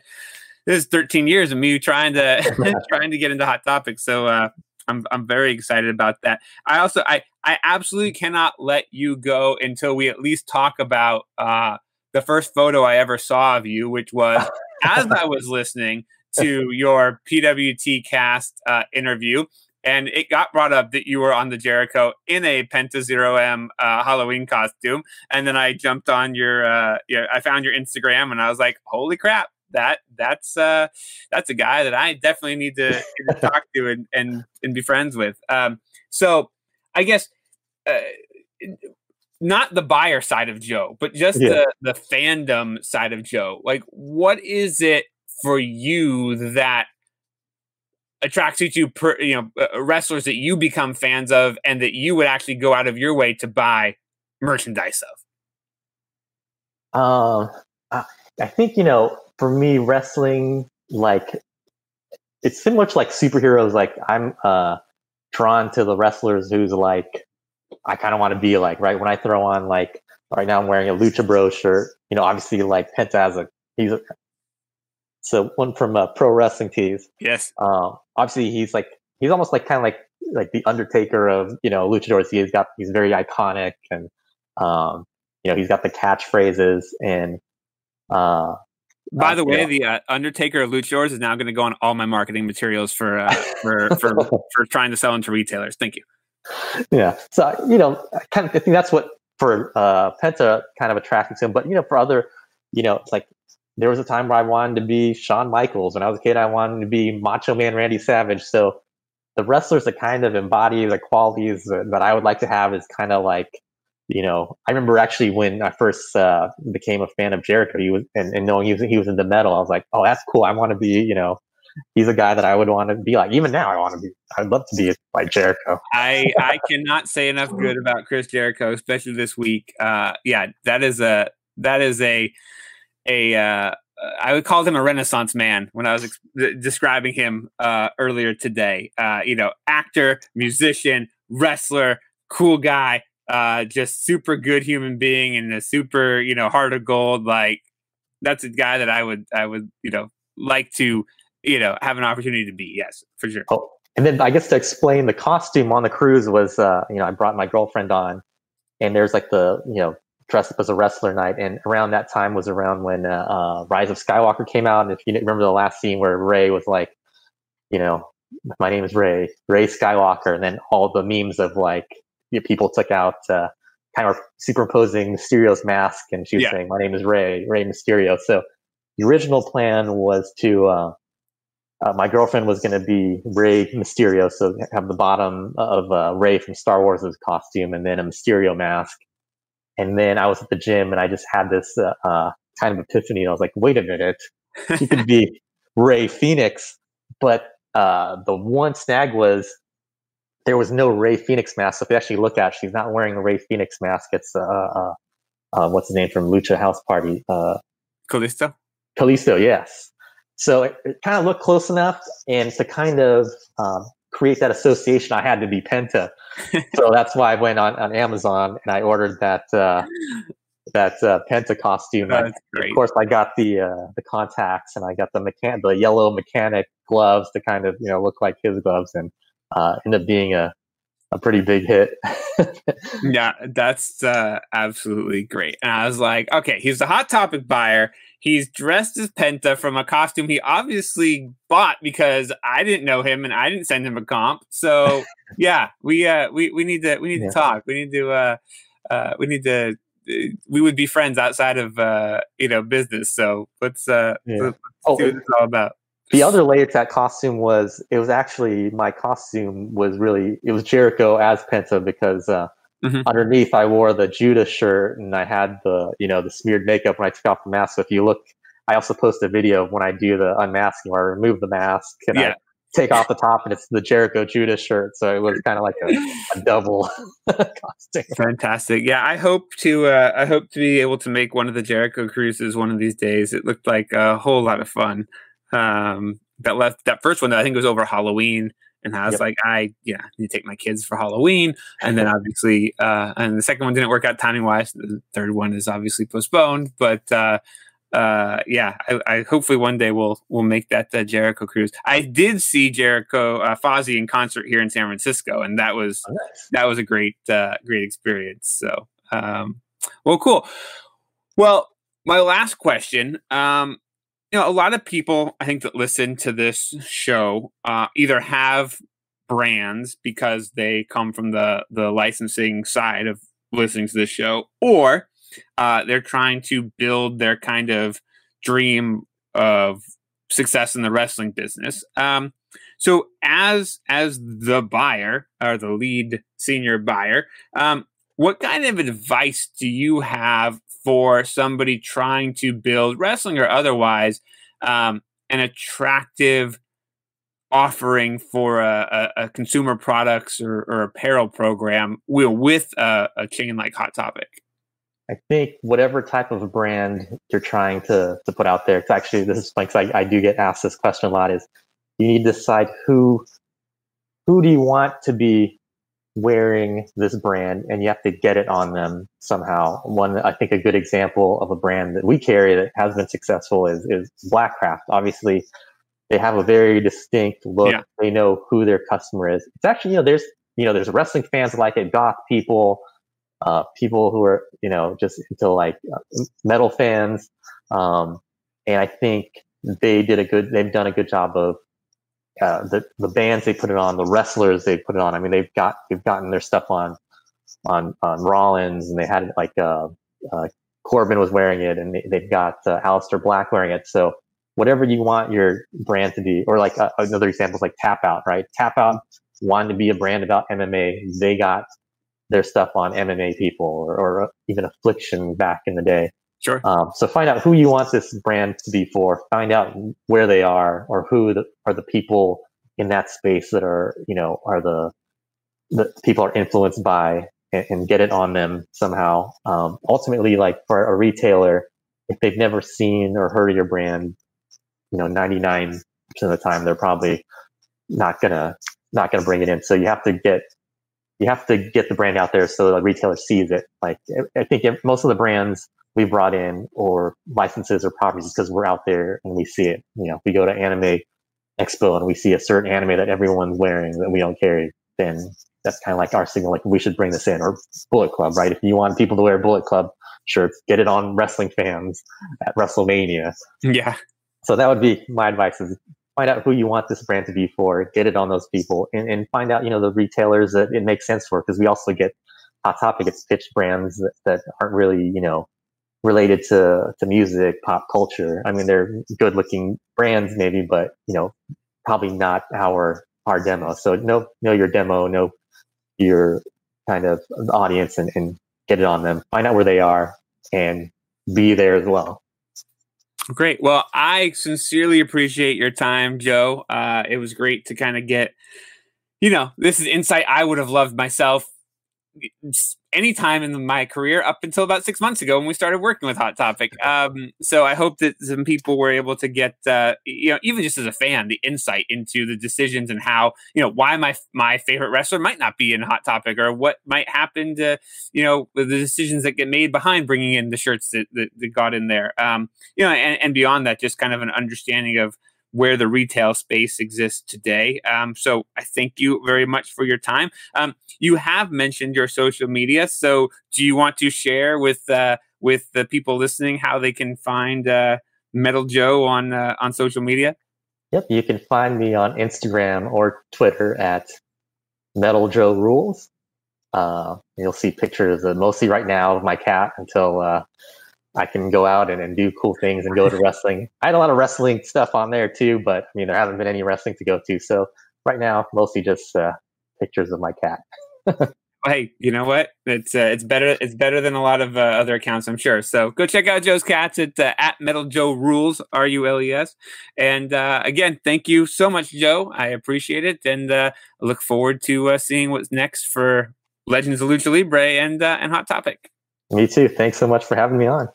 this is 13 years of me trying to <laughs> <laughs> trying to get into hot topics. So uh, I'm I'm very excited about that. I also I I absolutely cannot let you go until we at least talk about uh, the first photo I ever saw of you, which was <laughs> as I was listening to your PWT cast uh, interview. And it got brought up that you were on the Jericho in a Penta Zero M uh, Halloween costume, and then I jumped on your, uh, your, I found your Instagram, and I was like, "Holy crap! That that's uh that's a guy that I definitely need to, <laughs> need to talk to and, and and be friends with. Um, so I guess uh, not the buyer side of Joe, but just yeah. the the fandom side of Joe. Like, what is it for you that attracts you to per, you know uh, wrestlers that you become fans of and that you would actually go out of your way to buy merchandise of? Um, uh, I think you know for me, wrestling, like, it's similar to like superheroes. Like, I'm uh, drawn to the wrestlers who's like, I kind of want to be like, right? When I throw on, like, right now I'm wearing a Lucha Bro shirt, you know, obviously, like, Penta has a, he's a, so one from uh, Pro Wrestling Tees. Yes. Um, obviously, he's like, he's almost like kind of like, like the Undertaker of, you know, luchadors. He's got, he's very iconic and, um, you know, he's got the catchphrases and, uh, by the way, yeah. the uh, Undertaker of Luchadors is now going to go on all my marketing materials for uh, for <laughs> for for trying to sell into retailers. Thank you. Yeah, so you know, I kind of I think that's what for uh, Penta kind of attracted him. But you know, for other, you know, it's like there was a time where I wanted to be Shawn Michaels. When I was a kid, I wanted to be Macho Man Randy Savage. So the wrestlers that kind of embody the qualities that I would like to have is kind of like you know, I remember actually when I first uh, became a fan of Jericho, he was and, and knowing he was he was into metal, I was like, oh, that's cool. I want to be, you know, he's a guy that I would want to be like. Even now, I want to be. I'd love to be like Jericho. I I cannot say enough good about Chris Jericho, especially this week. Uh, yeah, that is a that is a a uh, I would call him a renaissance man when I was ex- describing him uh, earlier today. Uh, you know, actor, musician, wrestler, cool guy, uh, just super good human being and a super, you know, heart of gold. Like that's a guy that I would, I would, you know, like to, you know, have an opportunity to be. Yes, for sure. Oh, and then I guess to explain the costume on the cruise was, uh, you know, I brought my girlfriend on, and there's like the, you know, dressed up as a wrestler night, and around that time was around when uh, uh, Rise of Skywalker came out. And if you remember the last scene where Rey was like, you know, my name is Rey, Rey Skywalker, and then all the memes of like you know, people took out uh, kind of superimposing Mysterio's mask, and she was yeah. saying, "My name is Rey, Rey Mysterio." So the original plan was to uh, uh, my girlfriend was going to be Rey Mysterio, so have the bottom of uh, Rey from Star Wars' costume, and then a Mysterio mask. And then I was at the gym, and I just had this uh, uh kind of epiphany. I was like, "Wait a minute, she could be <laughs> Rey Phoenix." But uh, the one snag was there was no Rey Phoenix mask. So if you actually look at, it, she's not wearing a Rey Phoenix mask. It's uh, what's his name from Lucha House Party? Kalisto. Kalisto, yes. So it, it kind of looked close enough, and to kind of um, create that association, I had to be Penta. <laughs> so that's why I went on, on Amazon and I ordered that uh, that uh, Penta costume. Oh, of course, I got the uh, the contacts and I got the mechan- the yellow mechanic gloves to kind of you know look like his gloves, and uh, ended up being a a pretty big hit. <laughs> yeah, that's uh, absolutely great. And I was like, okay, he's a hot topic buyer. He's dressed as Penta from a costume he obviously bought because I didn't know him and I didn't send him a comp. So <laughs> yeah, we uh, we we need to we need yeah. to talk. We need to uh, uh, we need to we would be friends outside of uh, you know business. So let's uh, yeah. let's, let's oh, see what it's all about the other layer to that costume was it was actually my costume was really it was Jericho as Penta because uh, mm-hmm. underneath I wore the Judas shirt and I had the you know the smeared makeup when I took off the mask. So if you look, I also post a video of when I do the unmasking where I remove the mask and yeah. I take off the top and it's the Jericho Judas shirt. So it was kind of like a, a double <laughs> costume. Fantastic. Yeah, I hope to uh, I hope to be able to make one of the Jericho cruises one of these days. It looked like a whole lot of fun um, that left that first one that I think was over Halloween. And I was yep. like, I yeah, need to take my kids for Halloween. And then <laughs> obviously, uh, and the second one didn't work out timing wise. The third one is obviously postponed. But uh, uh, yeah, I, I, hopefully one day we'll we'll make that uh, Jericho cruise. I did see Jericho uh, Fozzy in concert here in San Francisco, and that was oh, nice. that was a great uh, great experience. So, um, well, cool. Well, my last question. Um, you know, a lot of people I think that listen to this show uh, either have brands because they come from the the licensing side of listening to this show, or uh, they're trying to build their kind of dream of success in the wrestling business. Um, so, as as the buyer or the lead senior buyer, um, what kind of advice do you have for somebody trying to build wrestling or otherwise um, an attractive offering for a, a, a consumer products or, or, apparel program with a, a chain like Hot Topic? I think whatever type of brand you're trying to, to put out there, it's actually, this is because I, I do get asked this question a lot is you need to decide who, who do you want to be wearing this brand and you have to get it on them somehow. One, I think a good example of a brand that we carry that has been successful is, is Blackcraft. Obviously, they have a very distinct look. Yeah. They know who their customer is. It's actually, you know, there's, you know, there's wrestling fans like it, goth people, uh, people who are, you know, just into like uh, metal fans. Um, and I think they did a good, they've done a good job of uh, the the bands they put it on, the wrestlers they put it on. I mean, they've got they've gotten their stuff on on on Rollins, and they had it like uh, uh, Corbin was wearing it, and they, have got uh, Aleister Black wearing it. So whatever you want your brand to be, or like uh, another example is like Tap Out, right? Tap Out wanted to be a brand about MMA. They got their stuff on MMA people, or, or even Affliction back in the day. Sure. Um, so find out who you want this brand to be for. Find out where they are or who the, are the people in that space that are, you know, are the, the people are influenced by and, and get it on them somehow. Um, ultimately, like for a retailer, if they've never seen or heard of your brand, you know, 99% of the time, they're probably not gonna, not gonna bring it in. So you have to get, you have to get the brand out there so the retailer sees it. Like I think most of the brands, we brought in or licenses or properties because we're out there and we see it. You know, if we go to Anime Expo and we see a certain anime that everyone's wearing that we don't carry, then that's kind of like our signal, like we should bring this in. Or Bullet Club, right? If you want people to wear Bullet Club shirts, get it on wrestling fans at WrestleMania. Yeah. So that would be my advice: is find out who you want this brand to be for, get it on those people, and, and find out you know the retailers that it makes sense for. Because we also get Hot Topic gets pitched brands that, that aren't really you know related to, to music, pop culture. I mean, they're good looking brands maybe, but you know, probably not our our demo. So know know your demo, know your kind of audience, and, and get it on them. Find out where they are, and be there as well. Great. Well, I sincerely appreciate your time, Joe. Uh, it was great to kind of get, you know, this is insight I would have loved myself any time in my career up until about six months ago when we started working with Hot Topic. <laughs> Um, so I hope that some people were able to get, uh, you know, even just as a fan, the insight into the decisions and how, you know, why my my favorite wrestler might not be in Hot Topic or what might happen to, you know, the decisions that get made behind bringing in the shirts that, that, that got in there. Um, you know, and, and beyond that, just kind of an understanding of where the retail space exists today. Um, so I thank you very much for your time. Um, you have mentioned your social media, so do you want to share with uh, with the people listening how they can find uh, Metal Joe on uh, on social media? Yep, you can find me on Instagram or Twitter at Metal Joe Rules. Uh, you'll see pictures, of, mostly right now, of my cat until uh, I can go out and, and do cool things and go to wrestling. I had a lot of wrestling stuff on there too, but I mean, there haven't been any wrestling to go to. So right now, mostly just uh, pictures of my cat. <laughs> hey, you know what? It's uh, it's better it's better than a lot of uh, other accounts, I'm sure. So go check out Joe's cats at uh, at Metal Joe Rules R U L E S. And uh, again, thank you so much, Joe. I appreciate it, and uh, look forward to uh, seeing what's next for Legends of Lucha Libre and and Hot Topic. Me too. Thanks so much for having me on.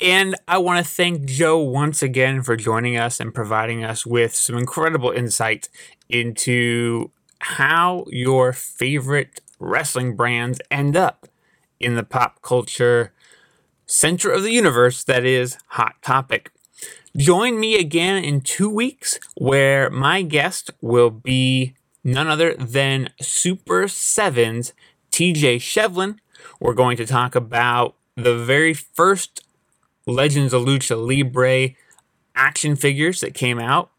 And I want to thank Joe once again for joining us and providing us with some incredible insight into how your favorite wrestling brands end up in the pop culture center of the universe that is Hot Topic. Join me again in two weeks where my guest will be none other than Super 7's TJ Shevlin. We're going to talk about the very first Legends of Lucha Libre action figures that came out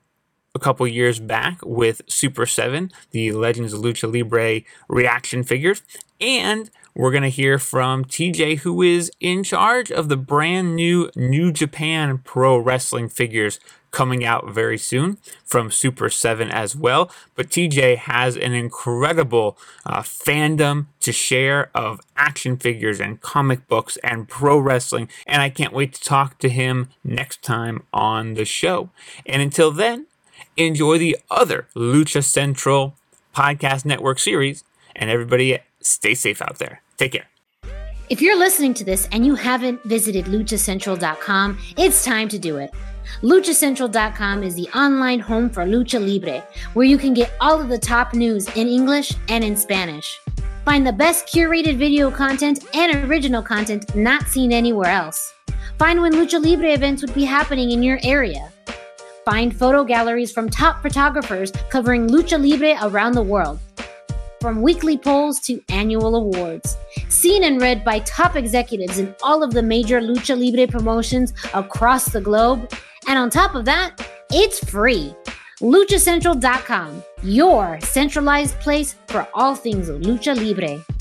a couple years back with Super 7, the Legends of Lucha Libre reaction figures. And we're going to hear from TJ, who is in charge of the brand new New Japan Pro Wrestling figures coming out very soon from Super 7 as well. But TJ has an incredible uh, fandom to share of action figures and comic books and pro wrestling. And I can't wait to talk to him next time on the show. And until then, enjoy the other Lucha Central podcast network series. And everybody, stay safe out there. Take care. If you're listening to this and you haven't visited luchacentral.com, it's time to do it. LuchaCentral.com is the online home for Lucha Libre, where you can get all of the top news in English and in Spanish. Find the best curated video content and original content not seen anywhere else. Find when Lucha Libre events would be happening in your area. Find photo galleries from top photographers covering Lucha Libre around the world. From weekly polls to annual awards. Seen and read by top executives in all of the major Lucha Libre promotions across the globe and on top of that, it's free. LuchaCentral.com, your centralized place for all things Lucha Libre.